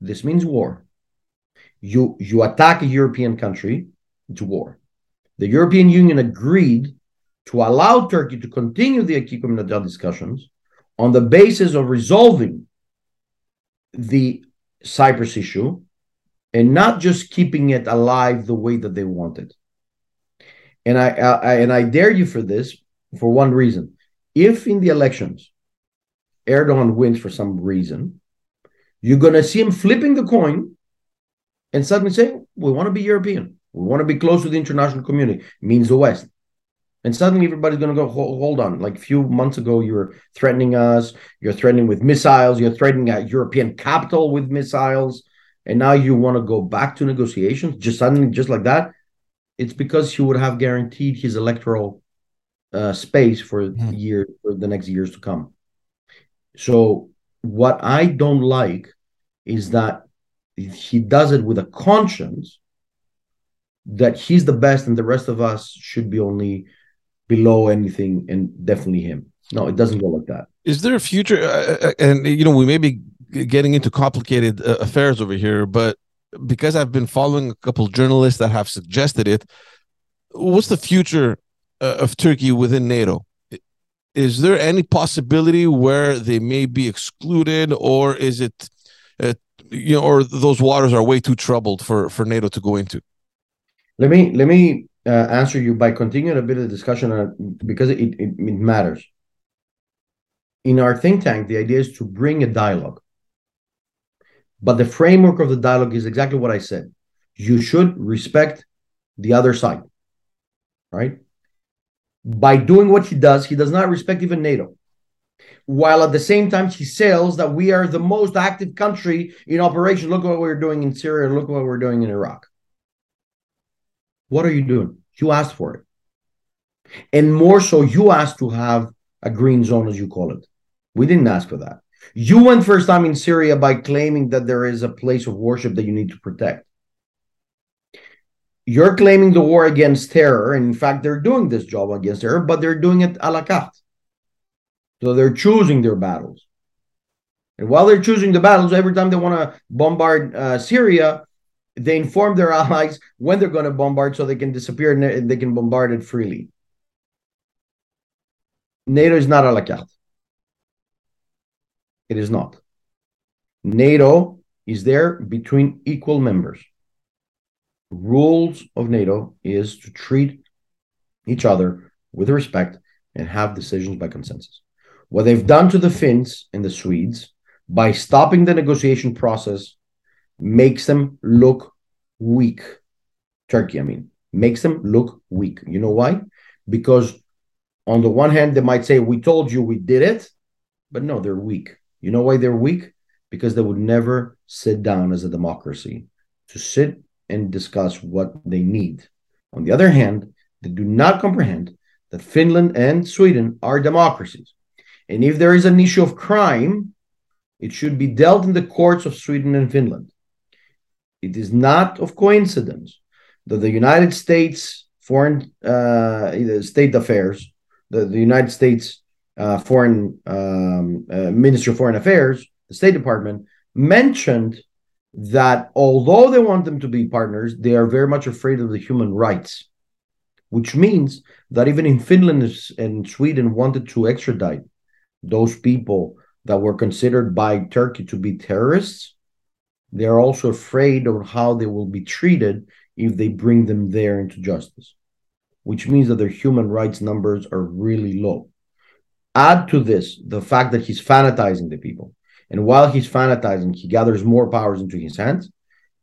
This means war. You you attack a European country, it's war the European Union agreed to allow Turkey to continue the acquis communautaire discussions on the basis of resolving the Cyprus issue and not just keeping it alive the way that they wanted. And I, I and I dare you for this for one reason. If in the elections Erdogan wins for some reason, you're going to see him flipping the coin and suddenly saying, "We want to be European." We want to be close to the international community, means the West. And suddenly everybody's going to go, hold on. Like a few months ago, you were threatening us. You're threatening with missiles. You're threatening a European capital with missiles. And now you want to go back to negotiations just suddenly, just like that. It's because he would have guaranteed his electoral uh, space for mm. year for the next years to come. So what I don't like is that he does it with a conscience that he's the best and the rest of us should be only below anything and definitely him. No, it doesn't go like that. Is there a future? Uh, uh and you know, we may be getting into complicated uh, affairs over here, but because I've been following a couple journalists that have suggested it, what's the future uh, of Turkey within NATO? Is there any possibility where they may be excluded, or is it, uh, you know, or those waters are way too troubled for for NATO to go into? Let me let me uh, answer you by continuing a bit of the discussion uh, because it, it, it matters. In our think tank, the idea is to bring a dialogue. But the framework of the dialogue is exactly what I said. You should respect the other side, right? By doing what he does, he does not respect even NATO. While at the same time, he says that we are the most active country in operation. Look what we're doing in Syria. Look what we're doing in Iraq. What are you doing? You asked for it. And more so, you asked to have a green zone, as you call it. We didn't ask for that. You went first time in Syria by claiming that there is a place of worship that you need to protect. You're claiming the war against terror. And in fact, they're doing this job against terror, but they're doing it a la carte. So they're choosing their battles. And while they're choosing the battles, every time they want to bombard uh, Syria, they inform their allies when they're going to bombard so they can disappear and they can bombard it freely. NATO is not a la carte. It is not. NATO is there between equal members. Rules of NATO is to treat each other with respect and have decisions by consensus. What they've done to the Finns and the Swedes by stopping the negotiation process makes them look weak. Turkey, I mean, makes them look weak. You know why? Because on the one hand, they might say, We told you we did it, but no, they're weak. You know why they're weak? Because they would never sit down as a democracy to sit and discuss what they need. On the other hand, they do not comprehend that Finland and Sweden are democracies. And if there is an issue of crime, it should be dealt in the courts of Sweden and Finland. It is not of coincidence that the United States foreign uh, state affairs, the, the United States uh, foreign um, uh, Ministry of Foreign Affairs, the State Department mentioned that although they want them to be partners, they are very much afraid of the human rights, which means that even in Finland and Sweden wanted to extradite those people that were considered by Turkey to be terrorists, they're also afraid of how they will be treated if they bring them there into justice, which means that their human rights numbers are really low. Add to this the fact that he's fanatizing the people. And while he's fanatizing, he gathers more powers into his hands.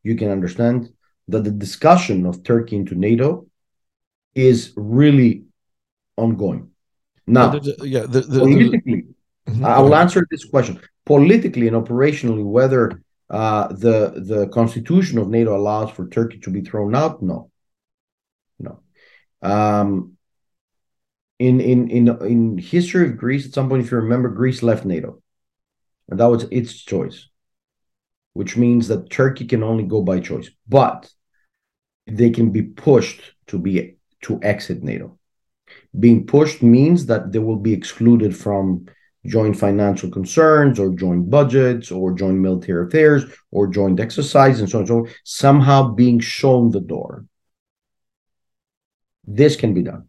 You can understand that the discussion of Turkey into NATO is really ongoing. Now, The- the- yeah, the, the, politically, Mhm. I will answer this question. Politically and operationally, whether uh, the the constitution of NATO allows for Turkey to be thrown out, no, no. Um, in in in in history of Greece, at some point, if you remember, Greece left NATO, and that was its choice, which means that Turkey can only go by choice, but they can be pushed to be to exit NATO. Being pushed means that they will be excluded from joint financial concerns or joint budgets or joint military affairs or joint exercise and so on and so on, somehow being shown the door. This can be done.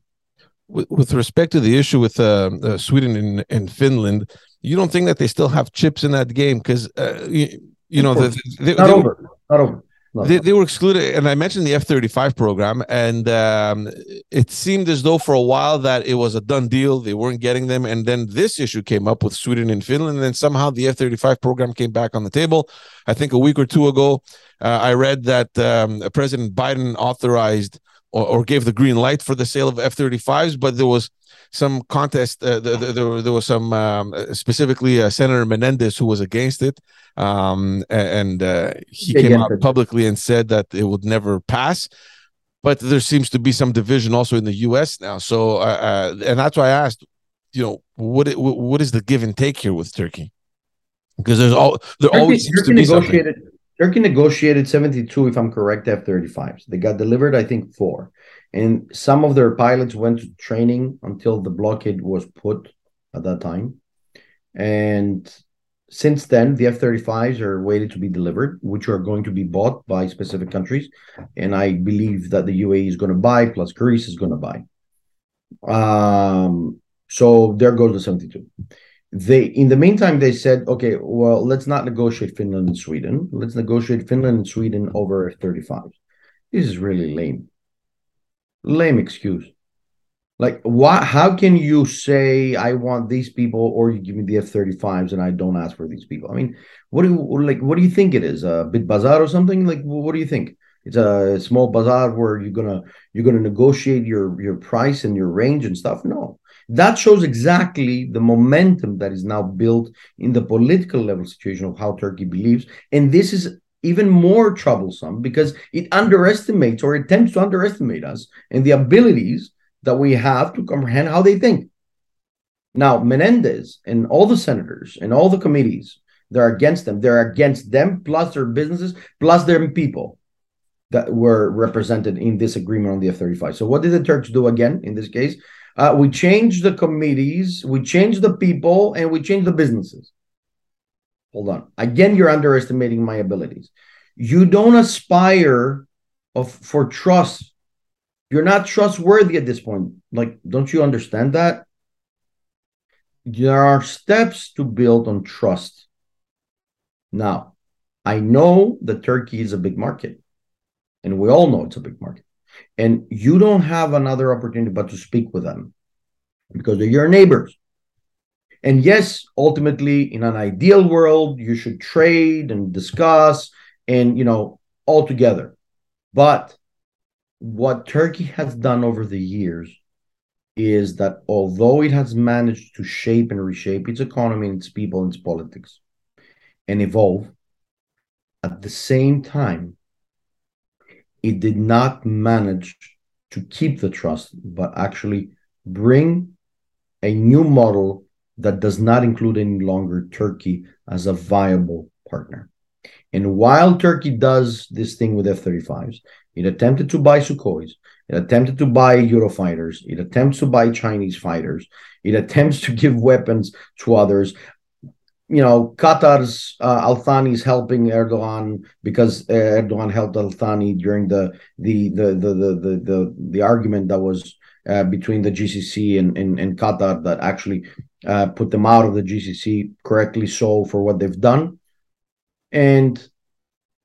With, with respect to the issue with uh, uh, Sweden and, and Finland, you don't think that they still have chips in that game because uh, you, you know the, they, Not they, over. Not over. Not they, over. they were excluded, and I mentioned the F thirty five program, and um, it seemed as though for a while that it was a done deal. They weren't getting them, and then this issue came up with Sweden and Finland, and then somehow the F thirty five program came back on the table. I think a week or two ago, uh, I read that um, President Biden authorized or, or gave the green light for the sale of F thirty fives, but there was some contest. Uh, there, there, there, there was some um, specifically uh, Senator Menendez who was against it, um, and uh, he came out it. publicly and said that it would never pass. But there seems to be some division also in the U.S. now. So, uh, uh, and that's why I asked, you know, what it, what is the give and take here with Turkey? Because there's all there Turkey, always seems to Turkey be something. Turkey negotiated 72, if I'm correct, F-35s. They got delivered, I think, four. And some of their pilots went to training until the blockade was put at that time. And since then, the F-35s are waited to be delivered, which are going to be bought by specific countries. And I believe that the UAE is going to buy, plus Greece is going to buy. Um, so there goes the 72 they in the meantime they said okay well let's not negotiate finland and sweden. Let's negotiate finland and sweden over 35 this is really lame. Lame excuse. Like why how can you say i want these people or you give me the f-35s and i don't ask for these people. I mean what do you like what do you think it is? A bit bazaar or something? Like what do you think? It's a small bazaar where you're gonna you're gonna negotiate your your price and your range and stuff? No that shows exactly the momentum that is now built in the political level situation of how Turkey believes. And this is even more troublesome because it underestimates or attempts to underestimate us and the abilities that we have to comprehend how they think. Now, Menendez and all the senators and all the committees, they're against them. They're against them, plus their businesses, plus their people that were represented in this agreement on the F 35. So, what did the Turks do again in this case? Uh, we changed the committees, we changed the people, and we changed the businesses. Hold on. Again, you're underestimating my abilities. You don't aspire of for trust. You're not trustworthy at this point. Like, don't you understand that? There are steps to build on trust. Now, I know that Turkey is a big market, and we all know it's a big market and you don't have another opportunity but to speak with them because they're your neighbors. And yes, ultimately, in an ideal world, you should trade and discuss and, you know, all together. But what Turkey has done over the years is that although it has managed to shape and reshape its economy, and its people, and its politics, and evolve, at the same time, it did not manage to keep the trust, but actually bring a new model that does not include any longer Turkey as a viable partner. And while Turkey does this thing with F 35s, it attempted to buy Sukhois, it attempted to buy Eurofighters, it attempts to buy Chinese fighters, it attempts to give weapons to others you know, Qatar's uh, Al Thani is helping Erdogan because uh, Erdogan helped Al Thani during the the the the the the the, the argument that was uh, between the GCC and, and and Qatar that actually uh, put them out of the GCC correctly so for what they've done, and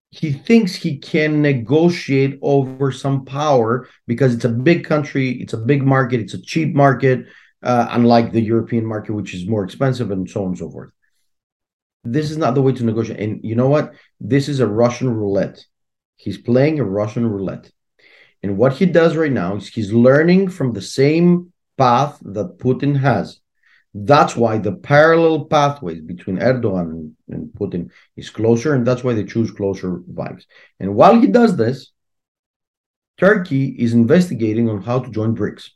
he thinks he can negotiate over some power because it's a big country, it's a big market, it's a cheap market. uh, unlike the European market, which is more expensive and so on and so forth. This is not the way to negotiate. And you know what? This is a Russian roulette. He's playing a Russian roulette. And what he does right now is he's learning from the same path that Putin has. That's why the parallel pathways between Erdogan and, Putin is closer, and that's why they choose closer vibes. And while he does this, Turkey is investigating on how to join BRICS.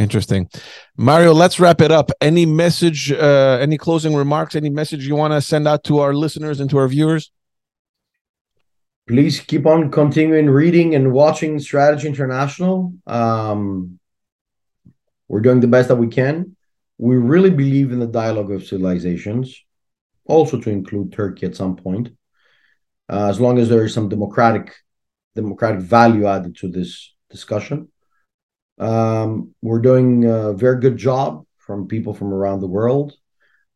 Interesting. Mario, let's wrap it up. Any message, uh, any closing remarks, any message you want to send out to our listeners and to our viewers? please keep on continuing reading and watching Strategy International. Um, we're doing the best that we can. We really believe in the dialogue of civilizations, also to include Turkey at some point, uh, as long as there is some democratic democratic value added to this discussion. Um, we're doing a very good job from people from around the world.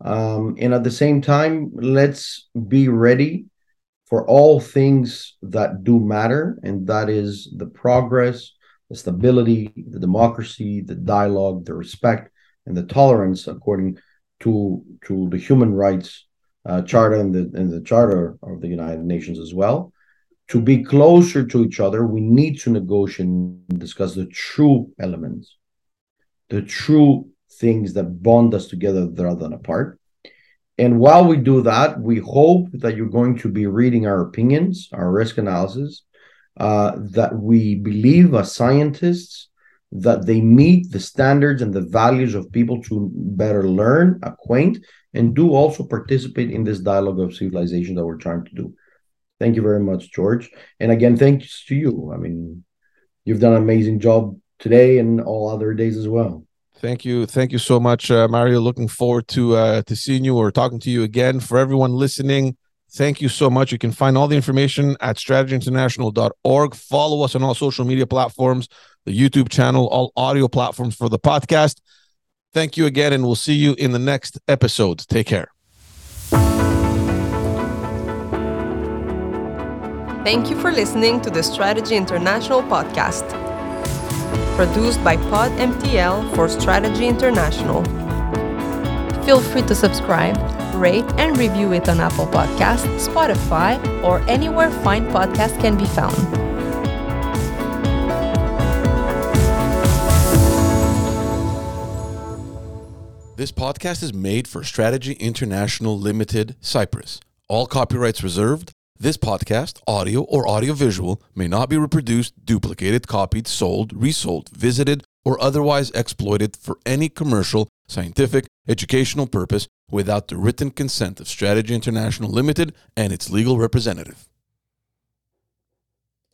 Um, and at the same time, let's be ready for all things that do matter, and that is the progress, the stability, the democracy, the dialogue, the respect, and the tolerance according to to the human rights uh, charter and the and the charter of the United Nations as well. To be closer to each other, we need to negotiate and discuss the true elements, the true things that bond us together rather than apart. And while we do that, we hope that you're going to be reading our opinions, our risk analysis, uh, that we believe as scientists that they meet the standards and the values of people to better learn, acquaint, and do also participate in this dialogue of civilization that we're trying to do. Thank you very much, George. And again, thanks to you. I mean, you've done an amazing job today and all other days as well. Thank you, thank you so much, uh, Mario. Looking forward to uh, to seeing you or talking to you again. For everyone listening, thank you so much. You can find all the information at strategyinternational.org. Follow us on all social media platforms, the YouTube channel, all audio platforms for the podcast. Thank you again, and we'll see you in the next episode. Take care. Thank you for listening to the Strategy International podcast produced by PodMTL for Strategy International. Feel free to subscribe, rate, and review it on Apple Podcasts, Spotify, or anywhere fine podcasts can be found. This podcast is made for Strategy International Limited, Cyprus. All copyrights reserved. This podcast, audio or audiovisual, may not be reproduced, duplicated, copied, sold, resold, visited, or otherwise exploited for any commercial, scientific, educational purpose without the written consent of Strategy International Limited and its legal representative.